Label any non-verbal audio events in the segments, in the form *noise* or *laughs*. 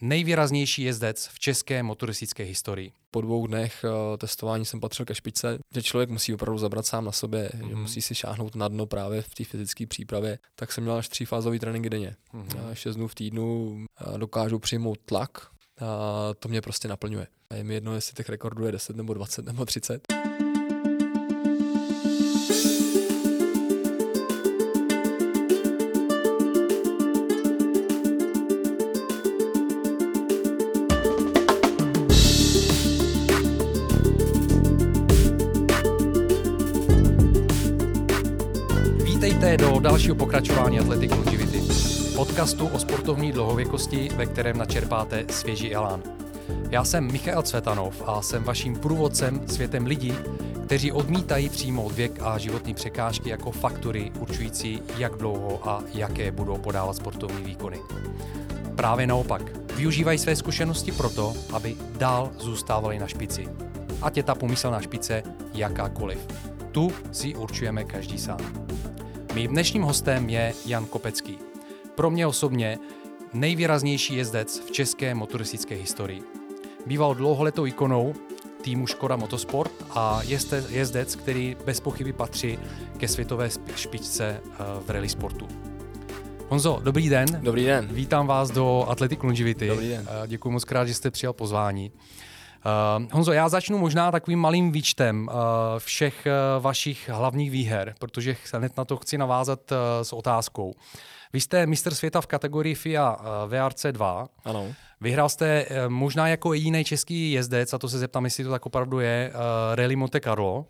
nejvýraznější jezdec v české motoristické historii. Po dvou dnech uh, testování jsem patřil ke špičce, že člověk musí opravdu zabrat sám na sobě, mm-hmm. že Mhm. musí si šáhnout na dno právě v té fyzické přípravě. Tak jsem měl až třífázový tréninky denně. Mhm. Mm-hmm. Šest dnů v týdnu uh, dokážu přijmout tlak a to mě prostě naplňuje. A je mi jedno, jestli těch rekordů je 10 nebo 20 nebo 30. dalšího pokračování Athletic Longevity, podcastu o sportovní dlouhověkosti, ve kterém načerpáte svěží elán. Já jsem Michal Cvetanov a jsem vaším průvodcem světem lidí, kteří odmítají přijmout věk a životní překážky jako faktory určující, jak dlouho a jaké budou podávat sportovní výkony. Právě naopak, využívají své zkušenosti proto, aby dál zůstávali na špici. Ať je ta pomyslná špice jakákoliv. Tu si určujeme každý sám. Mým dnešním hostem je Jan Kopecký. Pro mě osobně nejvýraznější jezdec v české motoristické historii. Býval dlouholetou ikonou týmu Škoda Motorsport a jezde, jezdec, který bez pochyby patří ke světové špičce eh, v rally sportu. Honzo, dobrý den. Dobrý den. Vítám vás do Athletic Longevity. Dobrý den. Eh, Děkuji moc krát, že jste přijal pozvání. Uh, Honzo, já začnu možná takovým malým výčtem uh, všech uh, vašich hlavních výher, protože hned na to chci navázat uh, s otázkou. Vy jste mistr světa v kategorii FIA uh, VRC2. Ano. Vyhrál jste možná jako jediný český jezdec, a to se zeptám, jestli to tak opravdu je, Rally Monte Carlo.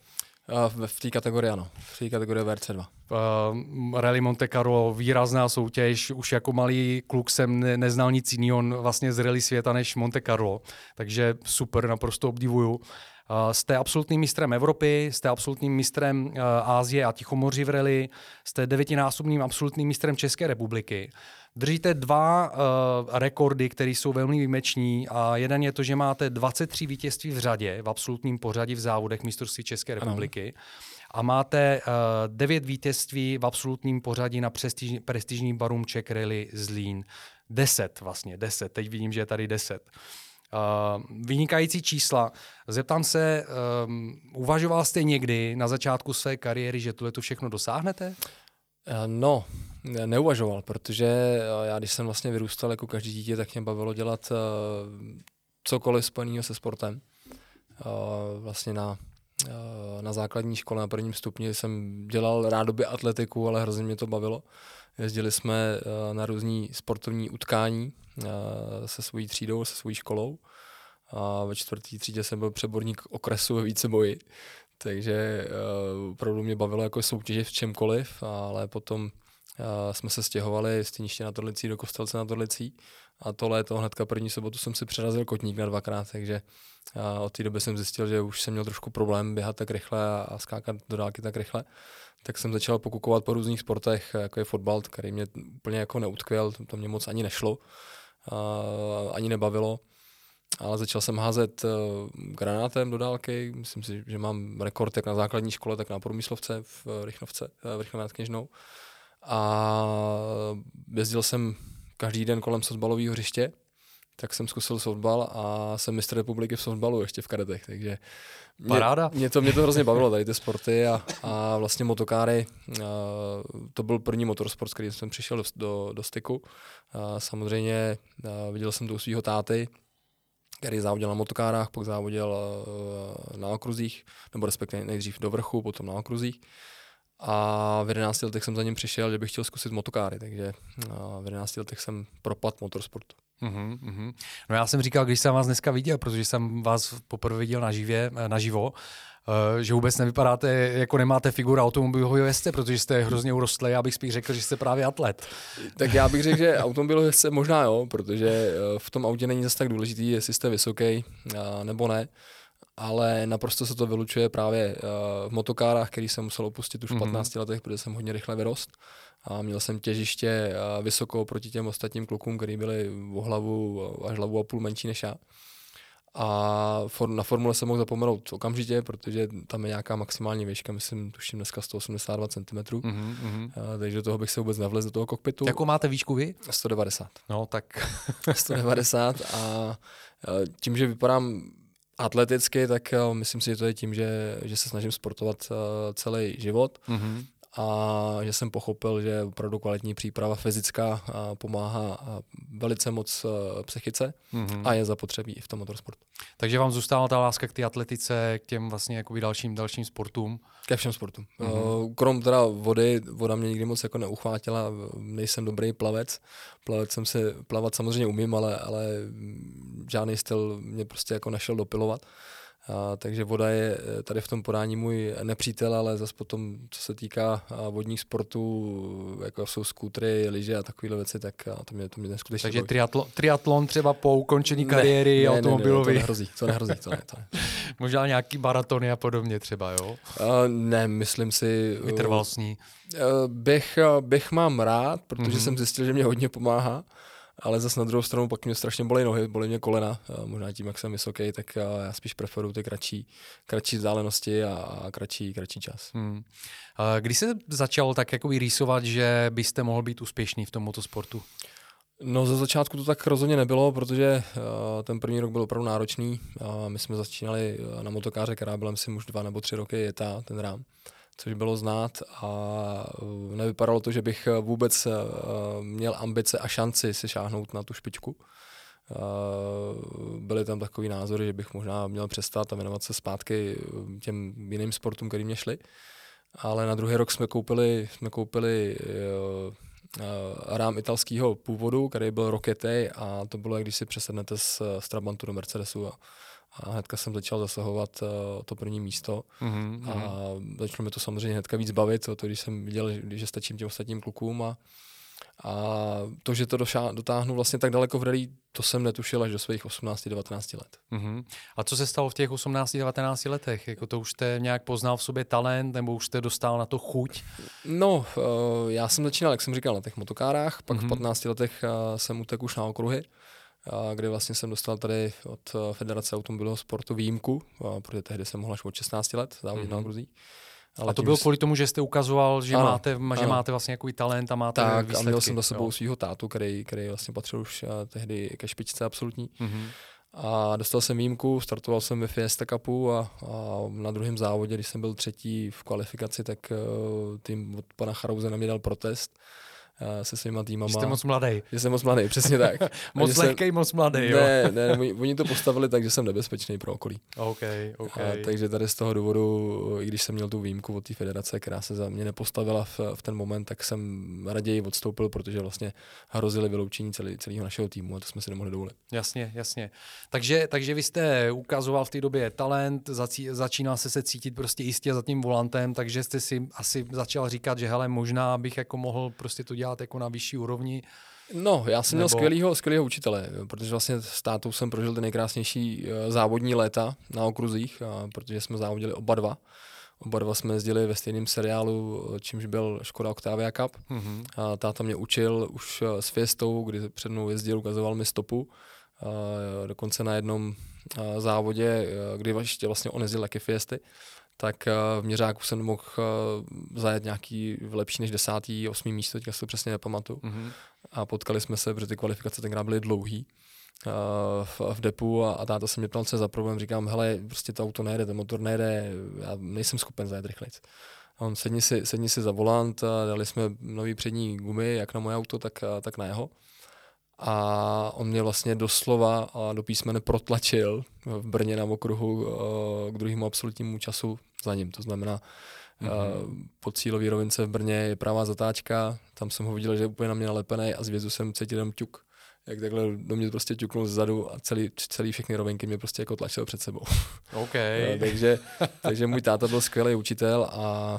V, v té kategorii ano. V té kategorii VRC2. Uh, Rally Monte Carlo, výrazná soutěž, už jako malý kluk jsem ne, neznal nic jiného vlastně z rally světa než Monte Carlo, takže super, naprosto obdivuju. Uh, jste absolutním mistrem Evropy, jste absolutním mistrem Ázie a Tichomoří v rally, jste devětinásobným absolutním mistrem České republiky. Držíte dva uh, rekordy, které jsou velmi výjimeční a jeden je to, že máte 23 vítězství v řadě v absolutním pořadí v závodech mistrovství České republiky. Ano a máte uh, devět vítězství v absolutním pořadí na prestiž, prestižní barum Czech Rally Zlín. Deset vlastně, deset. Teď vidím, že je tady deset. Uh, vynikající čísla. Zeptám se, um, uvažoval jste někdy na začátku své kariéry, že tohle to všechno dosáhnete? Eh, No, ne- neuvažoval, protože eh, já když jsem vlastně vyrůstal jako každý dítě, tak mě bavilo dělat uh, cokoliv spojeného se sportem. Uh, vlastně na, uh, na základní škole na prvním stupni jsem dělal rádoby atletiku, ale hrozně mě to bavilo. Jezdili jsme uh, na různý sportovní utkání uh, se svojí třídou, se svojí školou. A ve čtvrtý třídě jsem byl přeborník okresu ve víceboji. Takže uh, opravdu mě bavilo jako soutěže v čemkoliv, ale potom jsme se stěhovali z na Torlicí do Kostelce na Torlicí a to léto hnedka první sobotu jsem si přerazil kotník na dvakrát, takže uh, od té doby jsem zjistil, že už jsem měl trošku problém běhat tak rychle a, a skákat do dálky tak rychle. Tak jsem začal pokukovat po různých sportech, jako je fotbal, který mě úplně jako neutkvěl, to, to mě moc ani nešlo, uh, ani nebavilo ale začal jsem házet uh, granátem do dálky. Myslím si, že mám rekord jak na základní škole, tak na průmyslovce v uh, Rychnovce, uh, v Rychle nad Kněžnou. A jezdil jsem každý den kolem softbalového hřiště, tak jsem zkusil softball a jsem mistr republiky v softballu ještě v kadetech, takže mě, Paráda. Mě to, mě to hrozně bavilo, tady ty sporty a, a vlastně motokáry, uh, to byl první motorsport, s kterým jsem přišel do, do, do styku. Uh, samozřejmě uh, viděl jsem to u svého táty, který závodil na motokárách, pak závodil uh, na okruzích, nebo respektive nejdřív do vrchu, potom na okruzích. A v 11 letech jsem za ním přišel, že bych chtěl zkusit motokáry, takže v 11 letech jsem propad motorsportu. Uhum, uhum. No já jsem říkal, když jsem vás dneska viděl, protože jsem vás poprvé viděl naživě, naživo, uh, že vůbec nevypadáte, jako nemáte figura automobilového jezdce, protože jste hrozně urostlý, já bych spíš řekl, že jste právě atlet. Tak já bych řekl, že automobilový jezdce možná jo, protože uh, v tom autě není zase tak důležitý, jestli jste vysoký nebo ne, ale naprosto se to vylučuje právě uh, v motokárách, který jsem musel opustit už v 15 mm-hmm. letech, protože jsem hodně rychle vyrost a měl jsem těžiště uh, vysoko proti těm ostatním klukům, kteří byli o hlavu až hlavu a půl menší než já. A for, na formule se mohl zapomenout okamžitě, protože tam je nějaká maximální výška, myslím, tuším dneska 182 cm. Mm-hmm. A, takže do toho bych se vůbec nevlez do toho kokpitu. Jakou máte výšku vy? 190. No, tak... *laughs* 190 a tím, že vypadám atleticky, tak myslím si, že to je tím, že, že se snažím sportovat celý život. Mm-hmm a že jsem pochopil, že opravdu kvalitní příprava fyzická pomáhá velice moc e, psychice mm-hmm. a je zapotřebí i v tom motorsportu. Takže vám zůstala ta láska k té atletice, k těm vlastně jakoby dalším, dalším sportům? Ke všem sportům. Mm-hmm. Krom teda vody, voda mě nikdy moc jako neuchvátila, nejsem dobrý plavec. Plavec jsem se, plavat samozřejmě umím, ale, ale žádný styl mě prostě jako nešel dopilovat. A, takže voda je eh, tady v tom podání můj nepřítel, ale zase potom, co se týká vodních sportů, jako jsou skútry, lyže a takovéhle věci, tak a to mě, to mě neskutečně Takže triatlo, triatlon třeba po ukončení kariéry ne, automobilový. Ne, ne, to nehrozí, to nehrozí. To ne, to ne. *laughs* Možná nějaký baratony a podobně třeba, jo? Uh, ne, myslím si... Vytrvalostní. Uh, bych, bych mám rád, protože mm-hmm. jsem zjistil, že mě hodně pomáhá ale zase na druhou stranu pak mě strašně bolí nohy, bolí mě kolena, možná tím, jak jsem vysoký, tak já spíš preferuju ty kratší, kratší vzdálenosti a, a kratší, kratší čas. Hmm. Kdy jsi začal tak jako rýsovat, že byste mohl být úspěšný v tom motosportu? No ze začátku to tak rozhodně nebylo, protože uh, ten první rok byl opravdu náročný. Uh, my jsme začínali na motokáře, která byla myslím už dva nebo tři roky je ta, ten rám což bylo znát a uh, nevypadalo to, že bych uh, vůbec uh, měl ambice a šanci si šáhnout na tu špičku. Byly tam takové názory, že bych možná měl přestat a věnovat se zpátky těm jiným sportům, který mě šli. Ale na druhý rok jsme koupili, jsme koupili rám italského původu, který byl Rocketej a to bylo, jak když si přesednete z, z Trabantu do Mercedesu a a hnedka jsem začal zasahovat uh, to první místo mm-hmm. a začalo mi to samozřejmě hnedka víc bavit, to, když jsem viděl, že, že stačím těm ostatním klukům a, a to, že to došá, dotáhnu vlastně tak daleko v rally, to jsem netušil až do svých 18-19 let. Mm-hmm. A co se stalo v těch 18-19 letech? Jako to už jste nějak poznal v sobě talent, nebo už jste dostal na to chuť? No, uh, já jsem začínal, jak jsem říkal, na těch motokárách, pak mm-hmm. v 15 letech uh, jsem utek už na okruhy kde vlastně jsem dostal tady od eh, Federace automobilového sportu výjimku, protože tehdy jsem mohl až od 16 let závodit mm-hmm. na okruzích. Ale a to bylo kvůli tomu, že jste ukazoval, že, ano, máte, ano. že máte vlastně nějaký talent a máte tak, výsledky. a měl jsem za sebou svého tátu, který, který vlastně patřil už uh, tehdy ke špičce absolutní. Mm-hmm. A dostal jsem výjimku, startoval jsem ve Fiesta Cupu a, a na druhém závodě, když jsem byl třetí v kvalifikaci, tak uh, tým od pana Charouze na mě dal protest se svýma týmama. Jste moc mladý. Že jsem moc mladý, přesně tak. *laughs* moc lehký, jsem, moc mladý, jo? Ne, ne, oni, oni to postavili tak, že jsem nebezpečný pro okolí. Okay, okay. A, takže tady z toho důvodu, i když jsem měl tu výjimku od té federace, která se za mě nepostavila v, v ten moment, tak jsem raději odstoupil, protože vlastně hrozili vyloučení celý, celého našeho týmu a to jsme si nemohli dovolit. Jasně, jasně. Takže, takže vy jste ukazoval v té době talent, zací, začínal se se cítit prostě jistě za tím volantem, takže jste si asi začal říkat, že hele, možná bych jako mohl prostě to dělat dělat jako na vyšší úrovni? No, já jsem Nebo... měl skvělýho, skvělýho učitele, protože vlastně s tátou jsem prožil ty nejkrásnější eh, závodní léta na okruzích, a protože jsme závodili oba dva. Oba dva jsme jezdili ve stejném seriálu, eh, čímž byl Škoda Octavia Cup. Mm-hmm. A táta mě učil už eh, s Fiestou, kdy před mnou jezdil, ukazoval mi stopu. A dokonce na jednom závodě, kdy ještě vlastně on jezdil taky Fiesty, tak eh, v měřáku jsem mohl eh, zajet nějaký lepší než desátý, osmý místo, teďka si to přesně nepamatuju. Mm-hmm. A potkali jsme se, protože ty kvalifikace tenkrát byly dlouhý eh, v, v depu a, a táta se mě ptal, co je za problém. Říkám, hele, prostě to auto nejde, ten motor nejde, já nejsem schopen zajet rychlejc. A on sedni si, sedni si za volant, a dali jsme nový přední gumy, jak na moje auto, tak, tak na jeho a on mě vlastně doslova a do písmene protlačil v Brně na okruhu eh, k druhému absolutnímu času za ním. To znamená, mm-hmm. po cílové rovince v Brně je pravá zatáčka, tam jsem ho viděl, že je úplně na mě nalepený a z vězu jsem cítil jenom ťuk. Jak takhle do mě prostě ťuknul zezadu a celý, celý všechny rovinky mě prostě jako tlačil před sebou. Okay. *laughs* takže, takže můj táta byl skvělý učitel a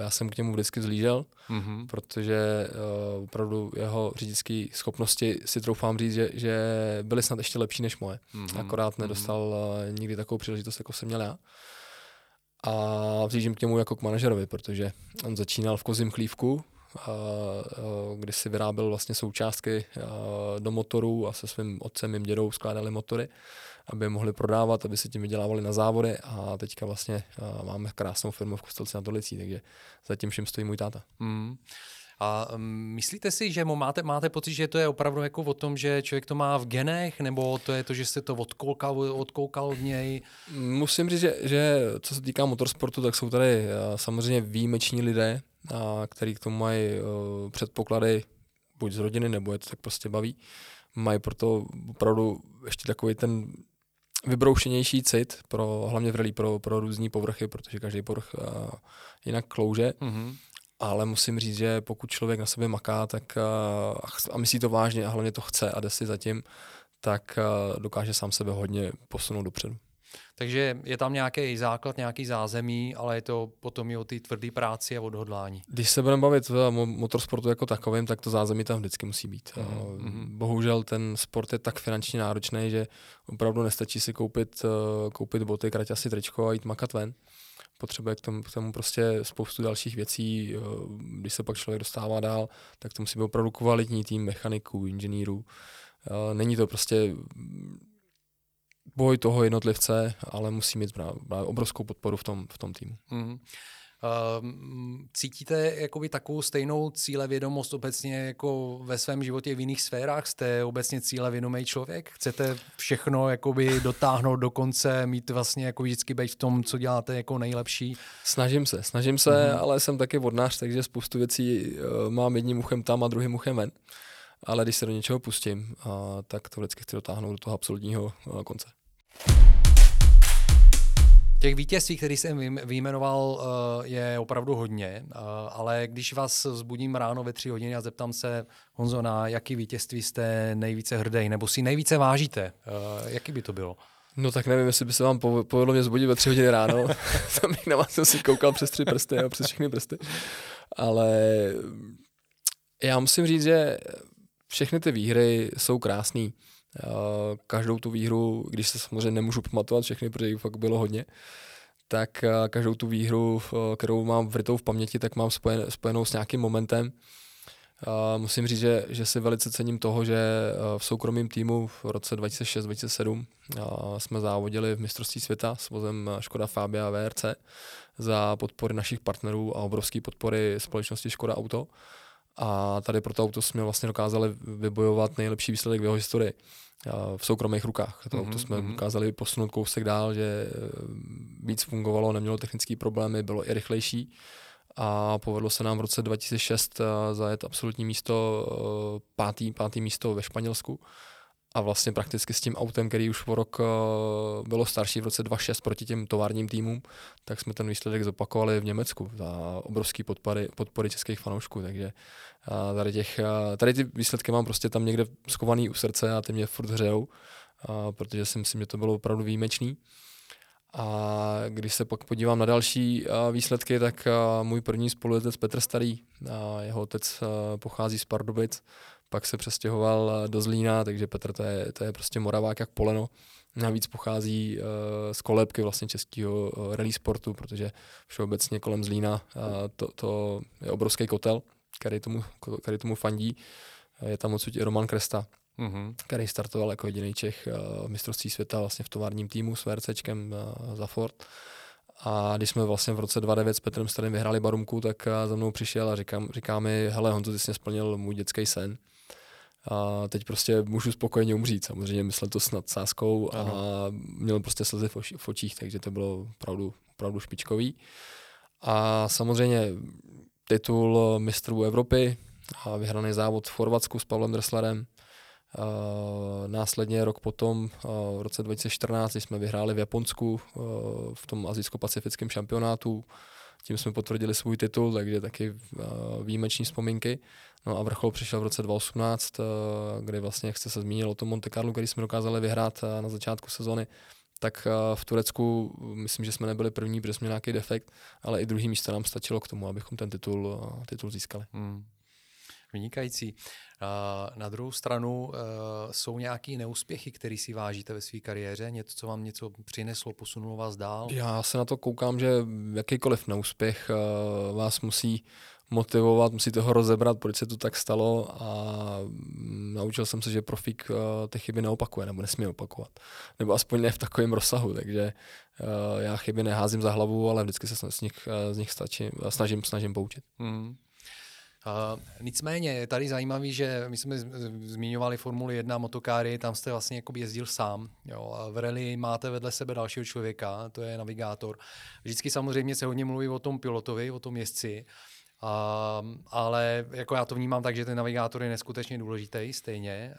já jsem k němu vždycky zlížel, mm-hmm. protože uh, opravdu jeho řidičské schopnosti si troufám říct, že, že byly snad ještě lepší než moje. Mm-hmm. Akorát mhm. nedostal uh, nikdy takovou příležitost, jako jsem měl já. A vzlížím k němu jako k manažerovi, protože on začínal v kozím chlívku, kdy si vyráběl vlastně součástky do motorů a se svým otcem, mým dědou skládali motory, aby je mohli prodávat, aby se tím vydělávali na závody a teďka vlastně máme krásnou firmu v Kostelci na Tolicí, takže zatím všem stojí můj táta. Mm. A mm, myslíte si, že máte, máte pocit, že to je opravdu jako o tom, že člověk to má v genech, nebo to je to, že jste to odkoukal, odkoukal od něj? Musím říct, že, že co se týká motorsportu, tak jsou tady samozřejmě výjimeční lidé, a který k tomu mají uh, předpoklady buď z rodiny, nebo je to tak prostě baví. Mají proto opravdu ještě takový ten vybroušenější cit, pro, hlavně vrlý pro, pro různé povrchy, protože každý povrch uh, jinak klouže. Mm-hmm ale musím říct, že pokud člověk na sebe maká tak a, a myslí to vážně a hlavně to chce a jde si zatím, tak dokáže sám sebe hodně posunout dopředu. Takže je tam nějaký základ, nějaký zázemí, ale je to potom i o té tvrdé práci a odhodlání. Když se budeme bavit o motorsportu jako takovým, tak to zázemí tam vždycky musí být. Mm-hmm. Bohužel ten sport je tak finančně náročný, že opravdu nestačí si koupit, koupit boty, kraťasy, tričko a jít makat ven potřebuje k tomu, k tomu prostě spoustu dalších věcí. Eh, když se pak člověk dostává dál, tak to musí být opravdu kvalitní tým mechaniků, inženýrů. Eh, není to prostě boj toho jednotlivce, ale musí mít obrovskou podporu v tom, v tom týmu. Mm-hmm. Cítíte jakoby takovou stejnou cílevědomost obecně jako ve svém životě v jiných sférách? Jste obecně cílevědomý člověk? Chcete všechno jakoby dotáhnout do konce, mít vlastně jako vždycky být v tom, co děláte jako nejlepší? Snažím se, snažím se, mm-hmm. ale jsem taky vodnář, takže spoustu věcí uh, mám jedním uchem tam a druhým uchem ven. Ale když se do něčeho pustím, uh, tak to vždycky chci dotáhnout do toho absolutního uh, konce. Těch vítězství, který jsem vyjmenoval, eh, je opravdu hodně, eh, ale když vás zbudím ráno ve tři hodiny a zeptám se, Honzo, na jaký vítězství jste nejvíce hrdý, nebo si nejvíce vážíte, eh, jaký by to bylo? No tak nevím, jestli by se vám povedlo mě zbudit ve tři hodiny ráno. *laughs* *laughs* Tam na vás jsem si koukal přes tři prsty a přes všechny prsty. Ale já musím říct, že všechny ty výhry jsou krásné. Každou tu výhru, když se samozřejmě nemůžu pamatovat všechny, protože jich fakt bylo hodně, tak každou tu výhru, kterou mám vrytou v paměti, tak mám spojen, spojenou s nějakým momentem. Musím říct, že, že si velice cením toho, že v soukromém týmu v roce 2006-2007 jsme závodili v mistrovství světa s vozem Škoda Fabia VRC za podpory našich partnerů a obrovské podpory společnosti Škoda Auto. A tady pro to auto jsme vlastně dokázali vybojovat nejlepší výsledek v jeho historii v soukromých rukách. To auto mm-hmm. jsme mhm. dokázali posunout kousek dál, že eh, víc fungovalo, nemělo technické problémy, bylo i rychlejší a povedlo se nám v roce 2006 eh, zajet absolutní místo, eh, pátý, pátý místo ve Španělsku a vlastně prakticky s tím autem, který už o rok bylo starší v roce 2006 proti těm továrním týmům, tak jsme ten výsledek zopakovali v Německu za obrovský podpory, podpory českých fanoušků, takže uh, tady, těch, tady ty výsledky mám prostě tam někde schovaný u srdce a ty mě furt hřejou, uh, protože si myslím, že to bylo opravdu výjimečný. A když se pak podívám na další výsledky, tak můj první spolujetec Petr Starý, jeho otec pochází z Pardubic, pak se přestěhoval do Zlína, takže Petr to je, to je prostě Moravák jak poleno. Navíc pochází uh, z kolébky vlastně českého uh, rally sportu, protože všeobecně kolem Zlína uh, to, to je obrovský kotel, který tomu, který tomu fandí. Je tam odsud i Roman Kresta, mm-hmm. který startoval jako jediný Čech v mistrovství světa vlastně v továrním týmu s VRCčkem uh, za Ford. A když jsme vlastně v roce 2009 s Petrem Starým vyhráli Barumku, tak za mnou přišel a říká, říká mi, hele Honzo, ty jsi splnil můj dětský sen a teď prostě můžu spokojeně umřít. Samozřejmě myslel to s nadsázkou a měl prostě slzy v, v očích, takže to bylo opravdu, opravdu špičkový. A samozřejmě titul mistrů Evropy a vyhraný závod v Chorvatsku s Pavlem Dresslerem. A následně rok potom, v roce 2014, jsme vyhráli v Japonsku v tom azijsko-pacifickém šampionátu, tím jsme potvrdili svůj titul, takže taky výjimeční vzpomínky. No a vrchol přišel v roce 2018, eh, kdy vlastně, jak jste se zmínil o tom Monte Carlo, který jsme dokázali vyhrát na začátku sezony, tak eh, v Turecku myslím, že jsme nebyli první, protože jsme nějaký defekt, ale i druhý místo nám stačilo k tomu, abychom ten titul, titul získali. Hmm. Vynikající. Na druhou stranu jsou nějaké neúspěchy, které si vážíte ve své kariéře? Něco, co vám něco přineslo, posunulo vás dál? Já se na to koukám, že jakýkoliv neúspěch vás musí motivovat, musíte ho rozebrat, proč se to tak stalo a naučil jsem se, že profík eh, ty chyby neopakuje nebo nesmí opakovat. Nebo aspoň ne v takovém rozsahu, takže eh, já chyby neházím za hlavu, ale vždycky se z nich, eh, z nich stačí, snažím, snažím poučit. Hmm. Uh, nicméně je tady zajímavý, že my jsme zmiňovali Formuli 1 motokáry, tam jste vlastně jako jezdil sám. Jo, a v rally máte vedle sebe dalšího člověka, to je navigátor. Vždycky samozřejmě se hodně mluví o tom pilotovi, o tom jezdci. Um, ale jako já to vnímám tak, že ten navigátor je neskutečně důležitý stejně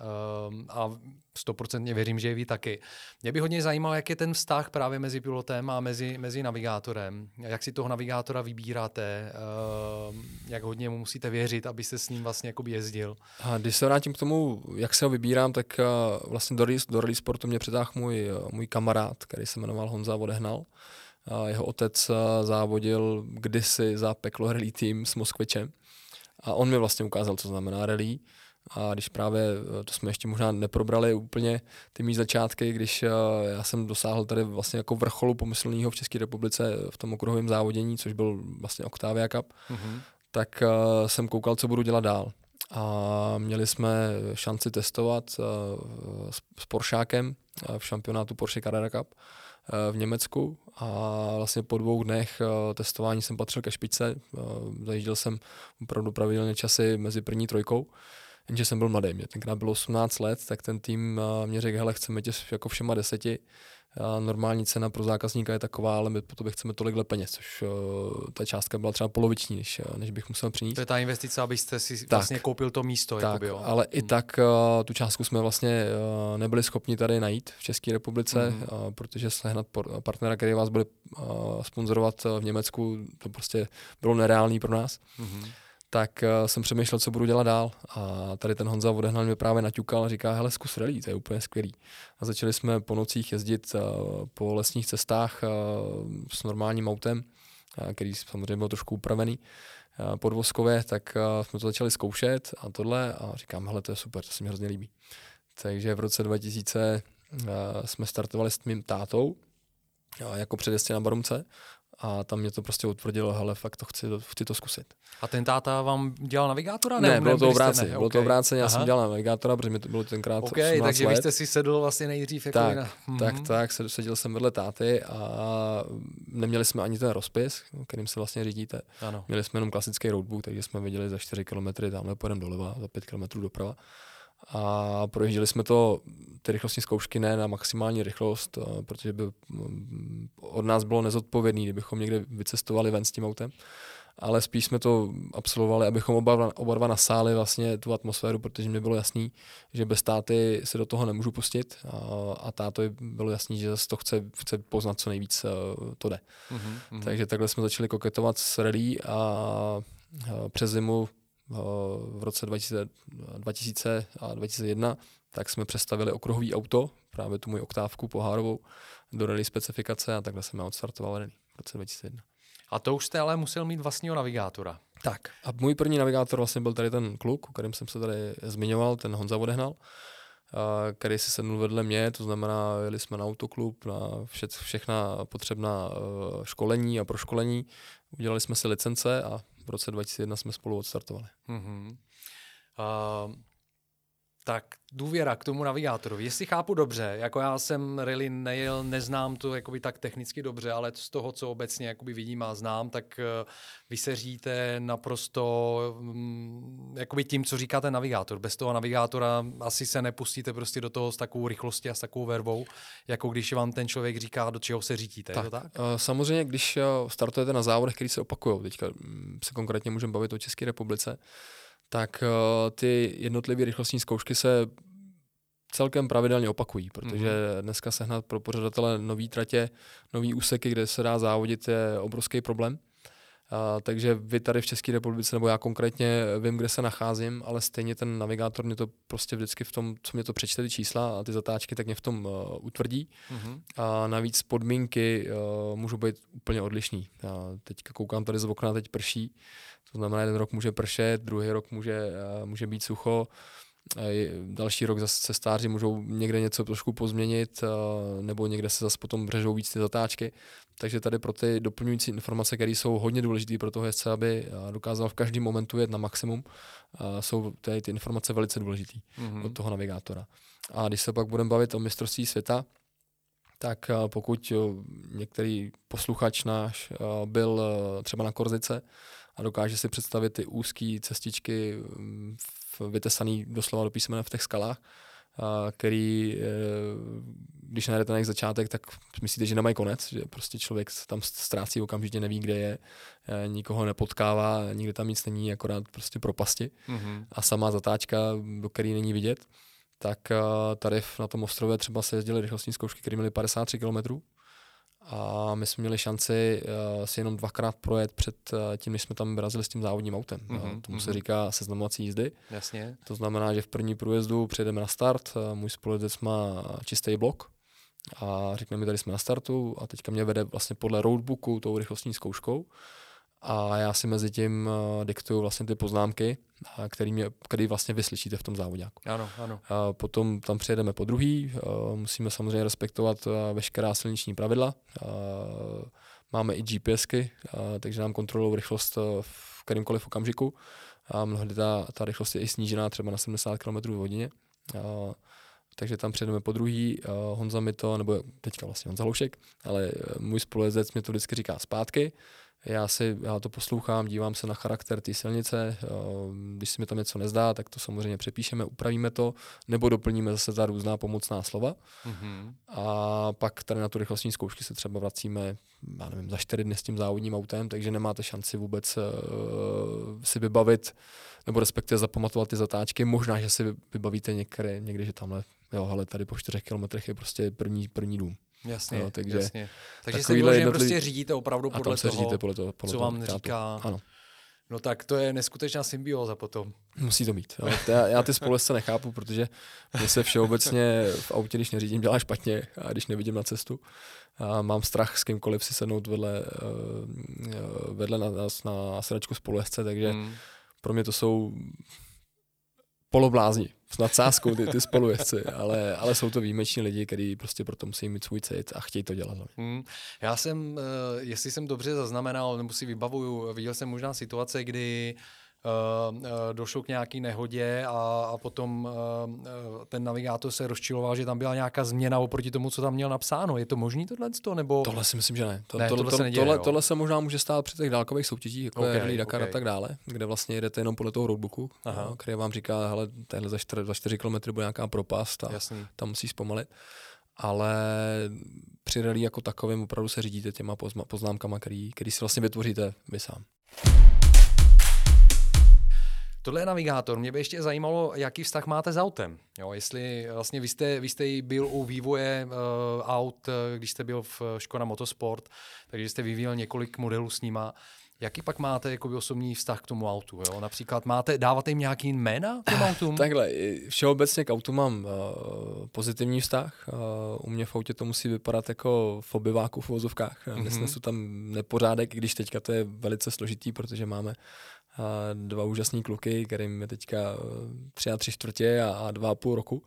um, a stoprocentně věřím, že je vy taky. Mě by hodně zajímalo, jak je ten vztah právě mezi pilotem a mezi, mezi navigátorem. Jak si toho navigátora vybíráte, um, jak hodně mu musíte věřit, abyste s ním vlastně jezdil. A když se vrátím k tomu, jak se ho vybírám, tak uh, vlastně do, do rally sportu mě přitáhl můj, můj kamarád, který se jmenoval Honza Vodehnal. Jeho otec závodil kdysi za peklo rally tým s Moskvečem a on mi vlastně ukázal, co znamená rally. A když právě, e, to jsme ještě možná neprobrali úplně ty mý začátky, když e, já jsem dosáhl tady vlastně jako vrcholu pomyslného v České republice v tom okruhovém závodění, což byl vlastně Octavia Cup, mm-hmm. tak e, jsem koukal, co budu dělat dál. A měli jsme šanci testovat s Poršákem v šampionátu Porsche Carrera Cup v Německu a vlastně po dvou dnech eh, testování jsem patřil ke špičce. Eh, zajížděl jsem opravdu pravidelně časy mezi první trojkou jenže jsem byl mladý, mě tenkrát bylo 18 let, tak ten tým eh, mě řekl, hele, chceme tě jako všema deseti, a normální cena pro zákazníka je taková, ale my po tobě chceme tolikhle peněz, což uh, ta částka byla třeba poloviční, než, než bych musel přinést. To je ta investice, abyste si tak, vlastně koupil to místo. Tak, jakoby, jo. ale hmm. i tak uh, tu částku jsme vlastně uh, nebyli schopni tady najít v České republice, hmm. uh, protože sehnat partnera, který vás bude uh, sponzorovat v Německu, to prostě bylo nereálný pro nás. Hmm tak uh, jsem přemýšlel, co budu dělat dál. A tady ten Honza odehnal mě právě naťukal a říká, hele, zkus rally, to je úplně skvělý. A začali jsme po nocích jezdit uh, po lesních cestách uh, s normálním autem, který samozřejmě byl trošku upravený podvozkově, tak jsme to začali zkoušet a tohle a říkám, hele, to je super, to se mi hrozně líbí. Takže v roce 2000 uh, jsme startovali s mým tátou, jako předjezdě na Barumce a tam mě to prostě utvrdilo, hele, fakt to chci, chci to zkusit. A ten táta vám dělal navigátora? Ne, ne bylo to obráceně, bylo okay. to obráceně, já Aha. jsem dělal navigátora, protože mi to bylo tenkrát Ok, takže let. vy jste si sedl vlastně nejdřív jako tak, na... tak, mm-hmm. tak, seděl jsem vedle táty a neměli jsme ani ten rozpis, kterým se vlastně řídíte. Ano. Měli jsme jenom klasický roadbook, takže jsme viděli za 4 km tamhle pojedeme doleva, za 5 km doprava a projížděli jsme to, ty rychlostní zkoušky ne na maximální rychlost, eh, protože by mm, od nás bylo nezodpovědný, kdybychom někde vycestovali ven s tím autem, ale spíš jsme to absolvovali, abychom oba, oba dva nasáli vlastně tu atmosféru, protože mi bylo jasný, že bez táty se do toho nemůžu pustit a, a táto bylo jasný, že zase to chce, chce poznat co nejvíc, eh, to jde. Mm-hmm. Takže takhle jsme začali koketovat s rally a, a přes zimu v roce 2000, 2000 a 2001, tak jsme přestavili okruhový auto, právě tu moji oktávku pohárovou, do rally specifikace a takhle jsem odstartoval rally v roce 2001. A to už jste ale musel mít vlastního navigátora. Tak a můj první navigátor vlastně byl tady ten kluk, o kterém jsem se tady zmiňoval, ten Honza Vodehnal, který si sednul vedle mě, to znamená, jeli jsme na autoklub, na vše, všechna potřebná e, školení a proškolení, udělali jsme si licence a v roce 2001 jsme spolu odstartovali. Mm-hmm. Uh, tak důvěra k tomu navigátorovi. Jestli chápu dobře, jako já jsem really nejel, neznám to jakoby tak technicky dobře, ale z toho, co obecně jakoby vidím a znám, tak uh, vy se říte naprosto um, jakoby tím, co říká ten navigátor. Bez toho navigátora asi se nepustíte prostě do toho s takovou rychlostí a s takovou verbou, jako když vám ten člověk říká, do čeho se řídíte. Tak, tak? Uh, samozřejmě, když uh, startujete na závodech, který se opakují, teďka mm, se konkrétně můžeme bavit o České republice, tak uh, ty jednotlivé rychlostní zkoušky se celkem pravidelně opakují, protože mm-hmm. dneska sehnat pro pořadatele nový tratě, nový úseky, kde se dá závodit, je obrovský problém. Uh, takže vy tady v České republice, nebo já konkrétně vím, kde se nacházím, ale stejně ten navigátor mě to prostě vždycky v tom, co mě to přečte ty čísla a ty zatáčky, tak mě v tom uh, utvrdí. Mm-hmm. A navíc podmínky uh, můžou být úplně odlišný. Já teďka koukám tady z okna, teď prší, To znamená, jeden rok může pršet, druhý rok může, může být sucho, další rok zase se stáří můžou někde něco trošku pozměnit, nebo někde se zase potom břežou víc ty zatáčky. Takže tady pro ty doplňující informace, které jsou hodně důležité pro toho jezdce, aby dokázal v každém momentu jet na maximum, jsou tady ty informace velice důležité mm-hmm. od toho navigátora. A když se pak budeme bavit o mistrovství světa, tak pokud některý posluchač náš byl třeba na Korzice a dokáže si představit ty úzké cestičky vytesaný doslova do písmene v těch skalách, který, e, když najdete na jejich začátek, tak myslíte, že nemají konec, že prostě člověk tam ztrácí okamžitě, neví, kde je, e, nikoho nepotkává, nikde tam nic není, akorát prostě propasti. Mm-hmm. a sama zatáčka, do které není vidět, tak e, tady na tom ostrově třeba se jezdily rychlostní zkoušky, které měly 53 km a my jsme měli šanci uh, si jenom dvakrát projet před uh, tím, než jsme tam vyrazili s tím závodním autem. Mm-hmm, tomu mm-hmm. se mhm. říká seznamovací jízdy. Jasně. To znamená, že v první průjezdu přijedeme na start, uh, můj společec má čistý blok a řekne mi, tady jsme na startu a teďka mě vede vlastně podle roadbooku tou rychlostní zkouškou a já si mezi tím uh, diktuju vlastně ty poznámky, který, mě, který vlastně vyslyšíte v tom závodňáku. Ano, ano. Uh, potom tam přijedeme po druhý, uh, musíme samozřejmě respektovat uh, veškerá silniční pravidla. Uh, máme i GPSky, uh, takže nám kontrolují rychlost uh, v kterémkoliv okamžiku. A mnohdy ta, ta rychlost je i snížená třeba na 70 km v hodině. Uh, takže tam přijedeme po druhý, uh, Honza mi to, nebo teďka vlastně Honza Hloušek, ale můj spolujezec mi to vždycky říká zpátky, já, si, já to poslouchám, dívám se na charakter té silnice, eh, když se mi tam něco nezdá, tak to samozřejmě přepíšeme, upravíme to, nebo doplníme zase za různá pomocná slova. Mm-hmm. A pak tady na tu rychlostní zkoušky se třeba vracíme, já nevím, za čtyři dny s tím závodním autem, takže nemáte šanci vůbec uh, si vybavit, nebo respektive zapamatovat ty zatáčky. Možná, že si vybavíte někde, někdy, že tamhle, jo, ale tady po čtyřech kilometrech je prostě první, první dům. Jasně, no, takže, jasně. Takže se vyloženě jednotlivý... prostě řídíte opravdu podle se toho, řídíte podle toho, podle co toho vám říká. Ano. No tak to je neskutečná symbioza potom. Musí to být. Jo. Já, já ty společce nechápu, protože mě se všeobecně v autě, když neřídím, dělá špatně a když nevidím na cestu. A mám strach s kýmkoliv si sednout vedle, eh, vedle na, na, na sedačku společce, takže hmm. pro mě to jsou poloblázni s nadsázkou ty, ty spolujezdci, ale, ale jsou to výjimeční lidi, kteří prostě proto musí mít svůj cit a chtějí to dělat. Hmm. Já jsem, eh, jestli jsem dobře zaznamenal, nebo si vybavuju, viděl jsem možná situace, kdy Uh, došlo k nějaký nehodě a, a potom uh, ten navigátor se rozčiloval, že tam byla nějaká změna oproti tomu, co tam měl napsáno. Je to možný tohle? Nebo... Tohle si myslím, že ne. To, ne tohle, tohle, se neděje, tohle, tohle se možná může stát při těch dálkových soutěžích, jako okay, je Rally Dakar okay. a tak dále, kde vlastně jedete jenom podle toho roadbooku, Aha. který vám říká, hele, tahle za 4, za 4 km bude nějaká propast a Jasný. tam musí zpomalit. Ale při rally jako takovém opravdu se řídíte těma poznámkama, který, který si vlastně vytvoříte vy sám. Tohle je navigátor. Mě by ještě zajímalo, jaký vztah máte s autem. Jo, jestli vlastně vy jste, vy jste byl u vývoje uh, aut, eh, když jste byl v Škoda Motorsport, takže jste vyvíjel několik modelů s nima. Jaký pak máte jako osobní vztah k tomu autu? Jo? Například máte, dáváte jim nějaký jména těm autům? Takhle, všeobecně k autu mám uh, pozitivní vztah. Uh, u mě v autě to musí vypadat jako v obyváku v vozovkách. Mm-hmm. Nesnesu tam nepořádek, když teďka to je velice složitý, protože máme a dva úžasní kluky, kterým je teďka eh, tři a tři čtvrtě a, a dva a půl roku.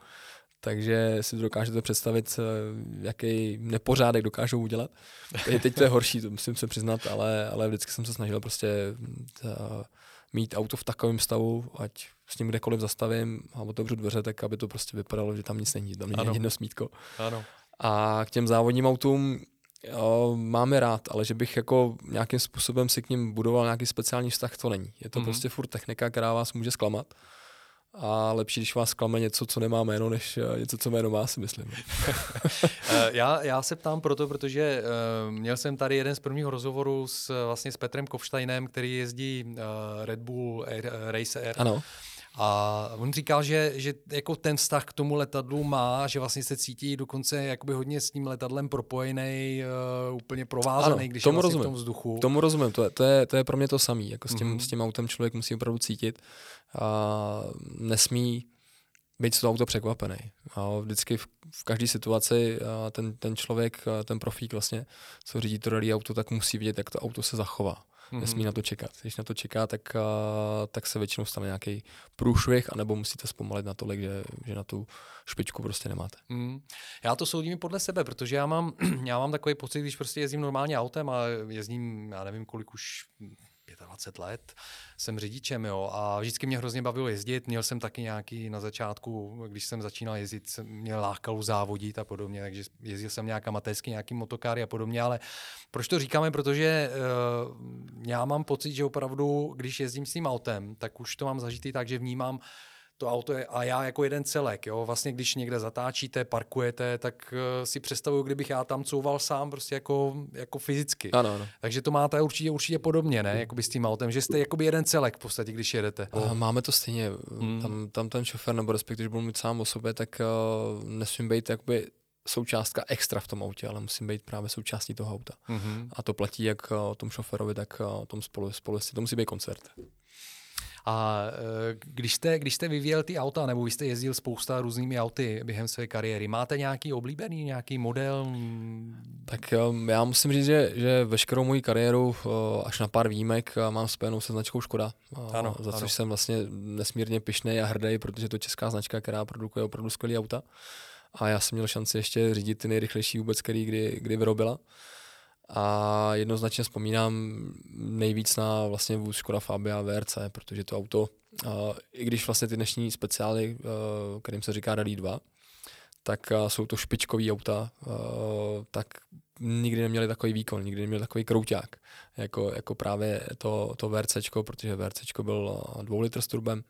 Takže si dokážete představit, eh, jaký nepořádek dokážou udělat. Teď, to je horší, to musím se přiznat, ale, ale vždycky jsem se snažil prostě ta, eh, mít auto v takovém stavu, ať s ním kdekoliv zastavím a otevřu dveře, tak aby to prostě vypadalo, že tam nic není, tam není ani jedno smítko. Ano. A k těm závodním autům jo, máme rád, ale že bych jako nějakým způsobem si k ním budoval nějaký speciální vztah, to není. Je to mm-hmm. prostě furt technika, která vás může zklamat. A lepší, když vás klame něco, co nemá jméno, než eh, něco, co jméno má, si myslím. *laughs* Eh, já, já se ptám proto, protože uh, měl jsem tady jeden z prvních rozhovorů s, vlastně s Petrem Kovštajnem, který jezdí uh, Red Bull Air, Race Ano. A on říkal, že, že jako ten vztah k tomu letadlu má, že vlastně se cítí dokonce jakoby hodně s tím letadlem propojený, uh, úplně provázaný, ano, když tomu je vlastně rozumím. v tom vzduchu. Tomu rozumím, to je, to je, to je pro mě to samé. Jako s, tím, mm-hmm. s tím autem člověk musí opravdu cítit. A nesmí být z toho auto překvapený. A vždycky v, v každé situaci ten, ten člověk, ten profík vlastně, co řídí to rally auto, tak musí vidět, jak to auto se zachová. Mm-hmm. nesmí na to čekat. Když na to čeká, tak, uh, tak se většinou stane nějaký průšvih, anebo musíte zpomalit natolik, že, že na tu špičku prostě nemáte. Mm. Já to soudím podle sebe, protože já mám, *clears throat* já mám takový pocit, když prostě jezdím normálně autem a jezdím, já nevím, kolik už 25 let jsem řidičem, jo, a vždycky mě hrozně bavilo jezdit. Měl jsem taky nějaký na začátku, když jsem začínal jezdit, jsem měl lákal závodit a podobně, takže jezdil jsem nějak amatérsky, nějaký motokáry a podobně, ale proč to říkáme? Protože uh, já mám pocit, že opravdu, když jezdím s tím autem, tak už to mám zažitý tak, že vnímám to auto je a já jako jeden celek. Jo? Vlastně když někde zatáčíte, parkujete, tak uh, si představuju, kdybych já tam couval sám prostě jako, jako fyzicky. Ano, ano. Takže to máte určitě, určitě podobně, ne? Jakoby s tím autem, že jste jakoby jeden celek v podstatě, když jedete. A máme to stejně. Hmm. Tam, tam ten šofér, nebo respektive, když budu mít sám o sobě, tak uh, nesmím být jakoby součástka extra v tom autě, ale musím být právě součástí toho auta. Mm-hmm. A to platí jak o tom šoferovi, tak o tom spolu, spolu to musí být koncert. A e, když jste, když jste vyvíjel ty auta, nebo vy jste jezdil spousta různými auty během své kariéry, máte nějaký oblíbený, nějaký model? Tak e, já musím říct, že, že veškerou moji kariéru, e, až na pár výjimek, mám spojenou se značkou Škoda. Ano, za což ano. jsem vlastně nesmírně pišný a hrdý, protože to je česká značka, která produkuje opravdu skvělé auta. A já jsem měl šanci ještě řídit ty nejrychlejší vůbec, který kdy, kdy vyrobila. A jednoznačně vzpomínám nejvíc na vlastně vůz Škoda Fabia VRC, protože to auto, i když vlastně ty dnešní speciály, kterým se říká Rally 2, tak jsou to špičkový auta, tak nikdy neměli takový výkon, nikdy neměli takový krouťák, jako, jako právě to, to VRC, protože VRC byl dvou litr s turbem,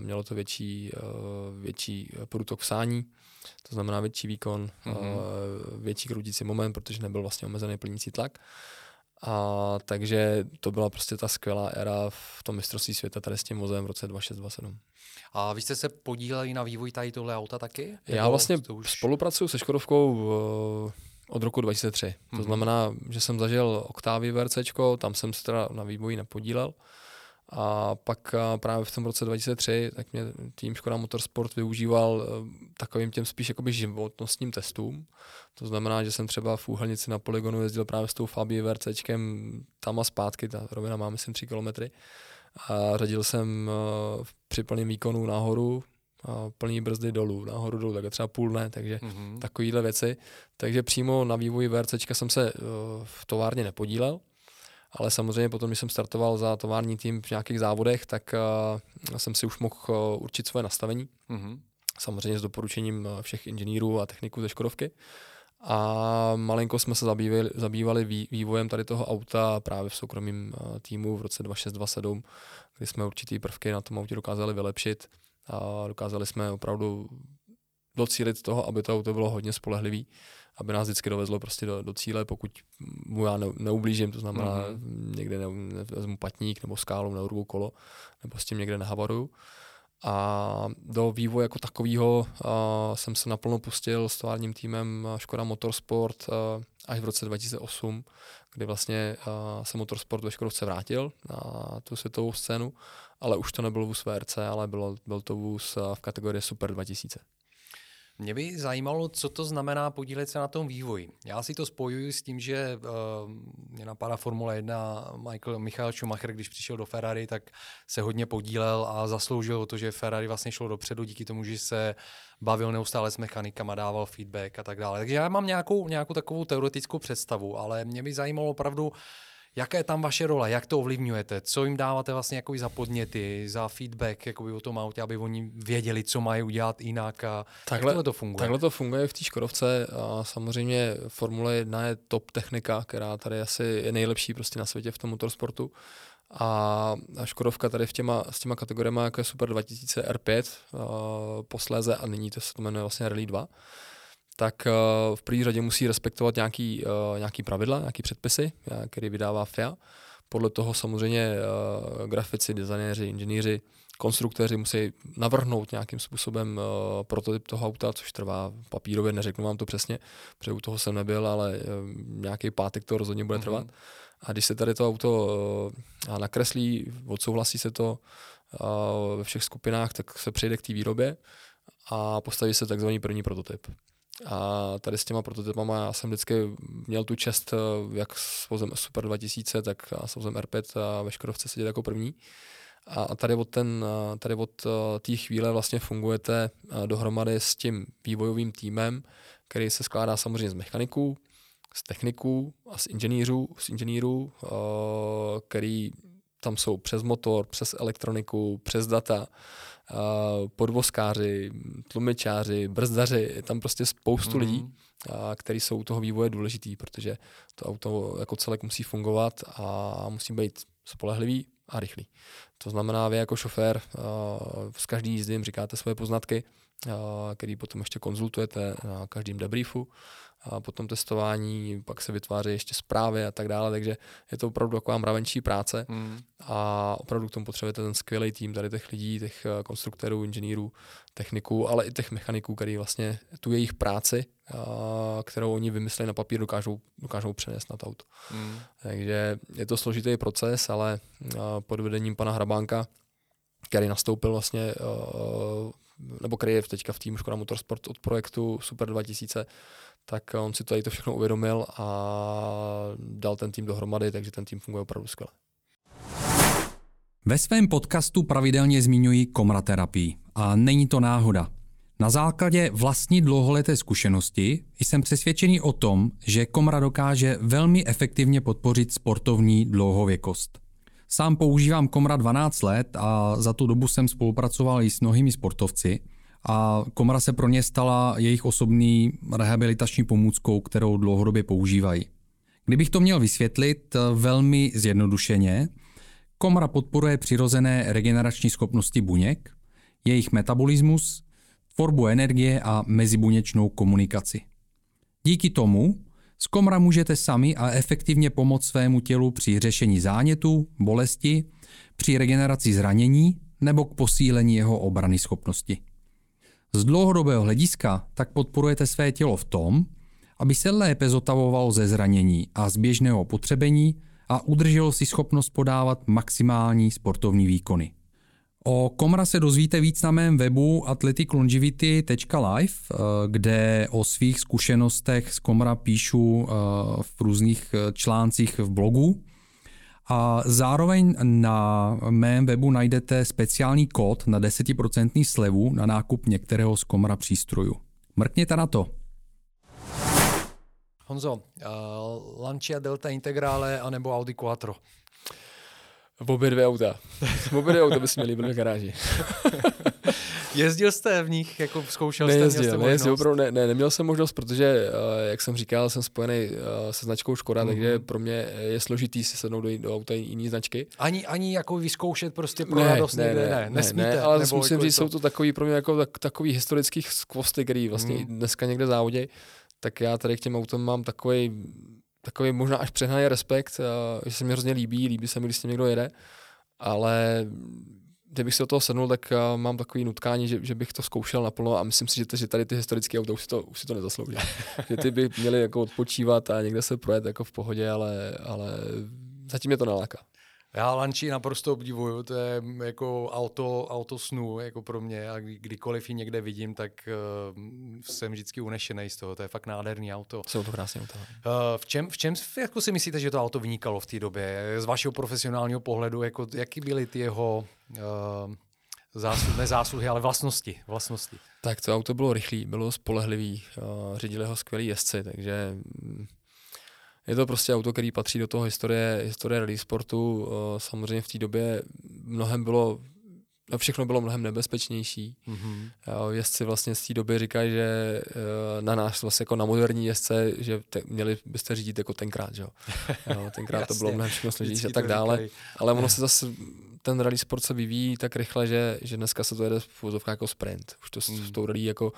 mělo to větší, větší průtok vsání, to znamená větší výkon, mm-hmm. větší kroutící moment, protože nebyl vlastně omezený plnící tlak. A takže to byla prostě ta skvělá éra v tom mistrovství světa tady s tím vozem v roce 2627. A vy jste se podíleli na vývoji tady tohle auta taky? Já vlastně už... spolupracuju se Škodovkou v, od roku 2003. Mm-hmm. To mhm. znamená, že jsem zažil Octavii VRC, tam jsem se teda na vývoji nepodílel. A pak právě v tom roce 2003 tak mě tým Škoda Motorsport využíval eh, takovým těm spíš jakoby životnostním testům. To znamená, že jsem třeba v Úhelnici na poligonu jezdil právě s tou Fabii VRCčkem tam a zpátky, ta rovina má myslím 3 kilometry. A řadil jsem eh, při plném výkonu nahoru, a plný brzdy dolů, nahoru dolů, tak třeba půl ne, takže mm-hmm. takovéhle věci. Takže přímo na vývoji VRCčka jsem se v továrně nepodílel, ale samozřejmě potom, když jsem startoval za tovární tým v nějakých závodech, tak uh, jsem si už mohl uh, určit svoje nastavení. Mm-hmm. Samozřejmě s doporučením uh, všech inženýrů a techniků ze Škodovky. A malinko jsme se zabývali, zabývali vývojem tady toho auta právě v soukromém uh, týmu v roce 2627, kdy jsme určitý prvky na tom autě dokázali vylepšit a dokázali jsme opravdu docílit toho, aby to auto bylo hodně spolehlivý aby nás vždycky dovezlo prostě do, do cíle, pokud mu já ne, neublížím, to znamená mm-hmm. někde ne, nevezmu patník nebo skálu, neurvu kolo, nebo s tím někde nehavaruju. A do vývoje jako takového jsem se naplno pustil s továrním týmem Škoda Motorsport uh, až v roce 2008, kdy vlastně uh, se Motorsport ve Škodovce vrátil na tu světovou scénu, ale už to nebyl vůz VRC, ale bylo, byl to vůz v kategorii Super 2000. Mě by zajímalo, co to znamená podílet se na tom vývoji. Já si to spojuji s tím, že uh, mě napadá Formule 1 Michael, Michael Schumacher, když přišel do Ferrari, tak se hodně podílel a zasloužil o to, že Ferrari vlastně šlo dopředu díky tomu, že se bavil neustále s mechanikama, dával feedback a tak dále. Takže já mám nějakou, nějakou takovou teoretickou představu, ale mě by zajímalo opravdu, uh, Jaká je tam vaše role? Jak to ovlivňujete? Co jim dáváte vlastně jako za podněty, za feedback jakoby o tom autě, aby oni věděli, co mají udělat jinak a takhle, jak to funguje? Takhle to funguje v té Škodovce a samozřejmě Formule 1 je top technika, která tady asi je nejlepší prostě na světě v tom motorsportu. A Škodovka tady v těma, s těma kategoriemi, jako je Super 2000 R5 a posléze a nyní to se to jmenuje vlastně Rally 2, tak uh, v první řadě musí respektovat nějaký, uh, nějaký pravidla, nějaký předpisy, uh, který vydává FIA. Podle toho samozřejmě uh, grafici, designéři, inženýři, konstruktéři musí navrhnout nějakým způsobem uh, prototyp toho auta, což trvá papírově, neřeknu vám to přesně, protože u toho jsem nebyl, ale uh, nějaký pátek to rozhodně bude trvat. Mm-hmm. A když se tady to auto uh, nakreslí, odsouhlasí se to uh, ve všech skupinách, tak se přejde k té výrobě a postaví se takzvaný první prototyp. A tady s těma prototypama já jsem vždycky měl tu čest, jak s vozem Super 2000, tak s vozem R5 a ve Škodovce sedět jako první. A tady od, ten, tady od té chvíle vlastně fungujete dohromady s tím vývojovým týmem, který se skládá samozřejmě z mechaniků, z techniků a z inženýrů, z inženýrů který tam jsou přes motor, přes elektroniku, přes data, podvozkáři, tlumičáři, brzdaři, je tam prostě spoustu mm. lidí, kteří jsou u toho vývoje důležitý, protože to auto jako celek musí fungovat a musí být spolehlivý a rychlý. To znamená, vy jako šofér s každý jízdy jim říkáte svoje poznatky, který potom ještě konzultujete na každém debriefu a potom testování, pak se vytváří ještě zprávy a tak dále, takže je to opravdu taková mravenčí práce mm. a opravdu k tomu potřebujete ten skvělý tým tady těch lidí, těch eh, konstruktorů, inženýrů, techniků, ale i těch mechaniků, který vlastně tu jejich práci, kterou oni vymysleli na papír, dokážou, dokážou přenést na to auto. Mm. Takže je to složitý proces, ale pod vedením pana Hrabánka, který nastoupil vlastně eh, nebo který je teďka v týmu Škoda Motorsport od projektu Super 2000, tak on si tady to všechno uvědomil a dal ten tým dohromady, takže ten tým funguje opravdu skvěle. Ve svém podcastu pravidelně zmiňuji komraterapii a není to náhoda. Na základě vlastní dlouholeté zkušenosti jsem přesvědčený o tom, že komra dokáže velmi efektivně podpořit sportovní dlouhověkost. Sám používám komra 12 let a za tu dobu jsem spolupracoval i s mnohými sportovci – a komora se pro ně stala jejich osobní rehabilitační pomůckou, kterou dlouhodobě používají. Kdybych to měl vysvětlit eh, velmi zjednodušeně, komora podporuje přirozené regenerační schopnosti buněk, jejich metabolismus, tvorbu energie a mezibuněčnou komunikaci. Díky tomu z komra můžete sami a efektivně pomoct svému tělu při řešení zánětu, bolesti, při regeneraci zranění nebo k posílení jeho obrany schopnosti. Z dlouhodobého hlediska tak podporujete své tělo v tom, aby se lépe zotavovalo ze zranění a z běžného potřebení a udrželo si schopnost podávat maximální sportovní výkony. O Komra se dozvíte víc na mém webu athleticlongivity.live, eh, kde o svých zkušenostech z Komra píšu eh, v různých eh, článcích v blogu. A zároveň na mém webu najdete speciální kód na 10% slevu na nákup některého z Komra přístrojů. Mrkněte na to. Honzo, uh, Lancia Delta Integrale anebo Audi Quattro? V obě dvě auta. V obě dvě auta by se měli v garáži. *laughs* Jezdil jste v nich, jako zkoušel nejezdil, jste? Nejezdil, nejezdil, opravdu ne, ne, neměl jsem možnost, protože, uh, jak jsem říkal, jsem spojený uh, se značkou Škoda, mm-hmm. takže pro mě je složitý si sednout do, do auta jiný značky. Ani, ani jako vyzkoušet prostě pro ne, radost ne, někde, ne, ne, nesmíte. Ne, ale musím jako říct, to... jsou to takový pro mě jako tak, takový historický skvosty, který vlastně mm. dneska někde závodí, tak já tady k těm autům mám takový takový možná až přehnaný respekt, uh, že se mi hrozně líbí, líbí se mi, když s tím někdo jede, ale kdybych si do toho sednul, tak uh, mám takový nutkání, že, že bych to zkoušel naplno a myslím si, že, to, že tady ty historické auta už si to, už si to nezaslouží. *laughs* že ty by měly jako odpočívat a někde se projet jako v pohodě, ale, ale zatím je to naláká. Já Lanči naprosto obdivuju, to je jako auto, auto snu jako pro mě a kdykoliv ji někde vidím, tak uh, jsem vždycky unešený z toho, to je fakt nádherný auto. Jsou to krásné auto. Uh, v čem, v čem jako si myslíte, že to auto vynikalo v té době? Z vašeho profesionálního pohledu, jako, jaký byly ty jeho uh, zásluhy, ne zásluhy, ale vlastnosti, vlastnosti? Tak to auto bylo rychlý, bylo spolehlivý, uh, řídili ho skvělí jezdci, takže mm, je to prostě auto, který patří do toho historie, historie rally sportu. Samozřejmě v té době mnohem bylo no všechno bylo mnohem nebezpečnější. Mm-hmm. Jezdci vlastně z té doby říkají, že e, na nás vlastně jako na moderní jezdce, že te, měli byste řídit jako tenkrát, že jo. tenkrát to *laughs* bylo mnohem všechno složitější a tak dále. Ale ono se zase, ten rally sport se vyvíjí tak rychle, že, že dneska se to jede v jako sprint. Už to mm. s tou rally jako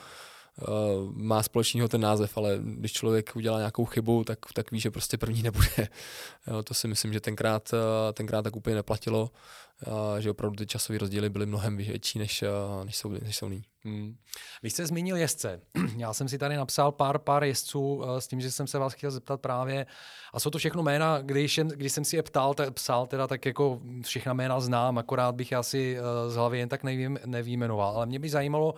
má společného ten název, ale když člověk udělá nějakou chybu, tak, tak ví, že prostě první *laughs* nebude. jo, to si myslím, že tenkrát, uh, tenkrát tak úplně neplatilo, uh, že opravdu ty časové rozdíly byly mnohem větší, než, než jsou, než jsou nyní. Hmm. Vy jste zmínil jezdce. *clears throat* Já jsem si tady napsal pár, pár jezdců s tím, že jsem se vás chtěl zeptat právě, a jsou to všechno jména, když, když jsem si je ptal, tak, psal, teda, tak jako všechna jména znám, akorát bych asi z hlavy jen tak nevím, nevýjmenoval. Ale mě by zajímalo,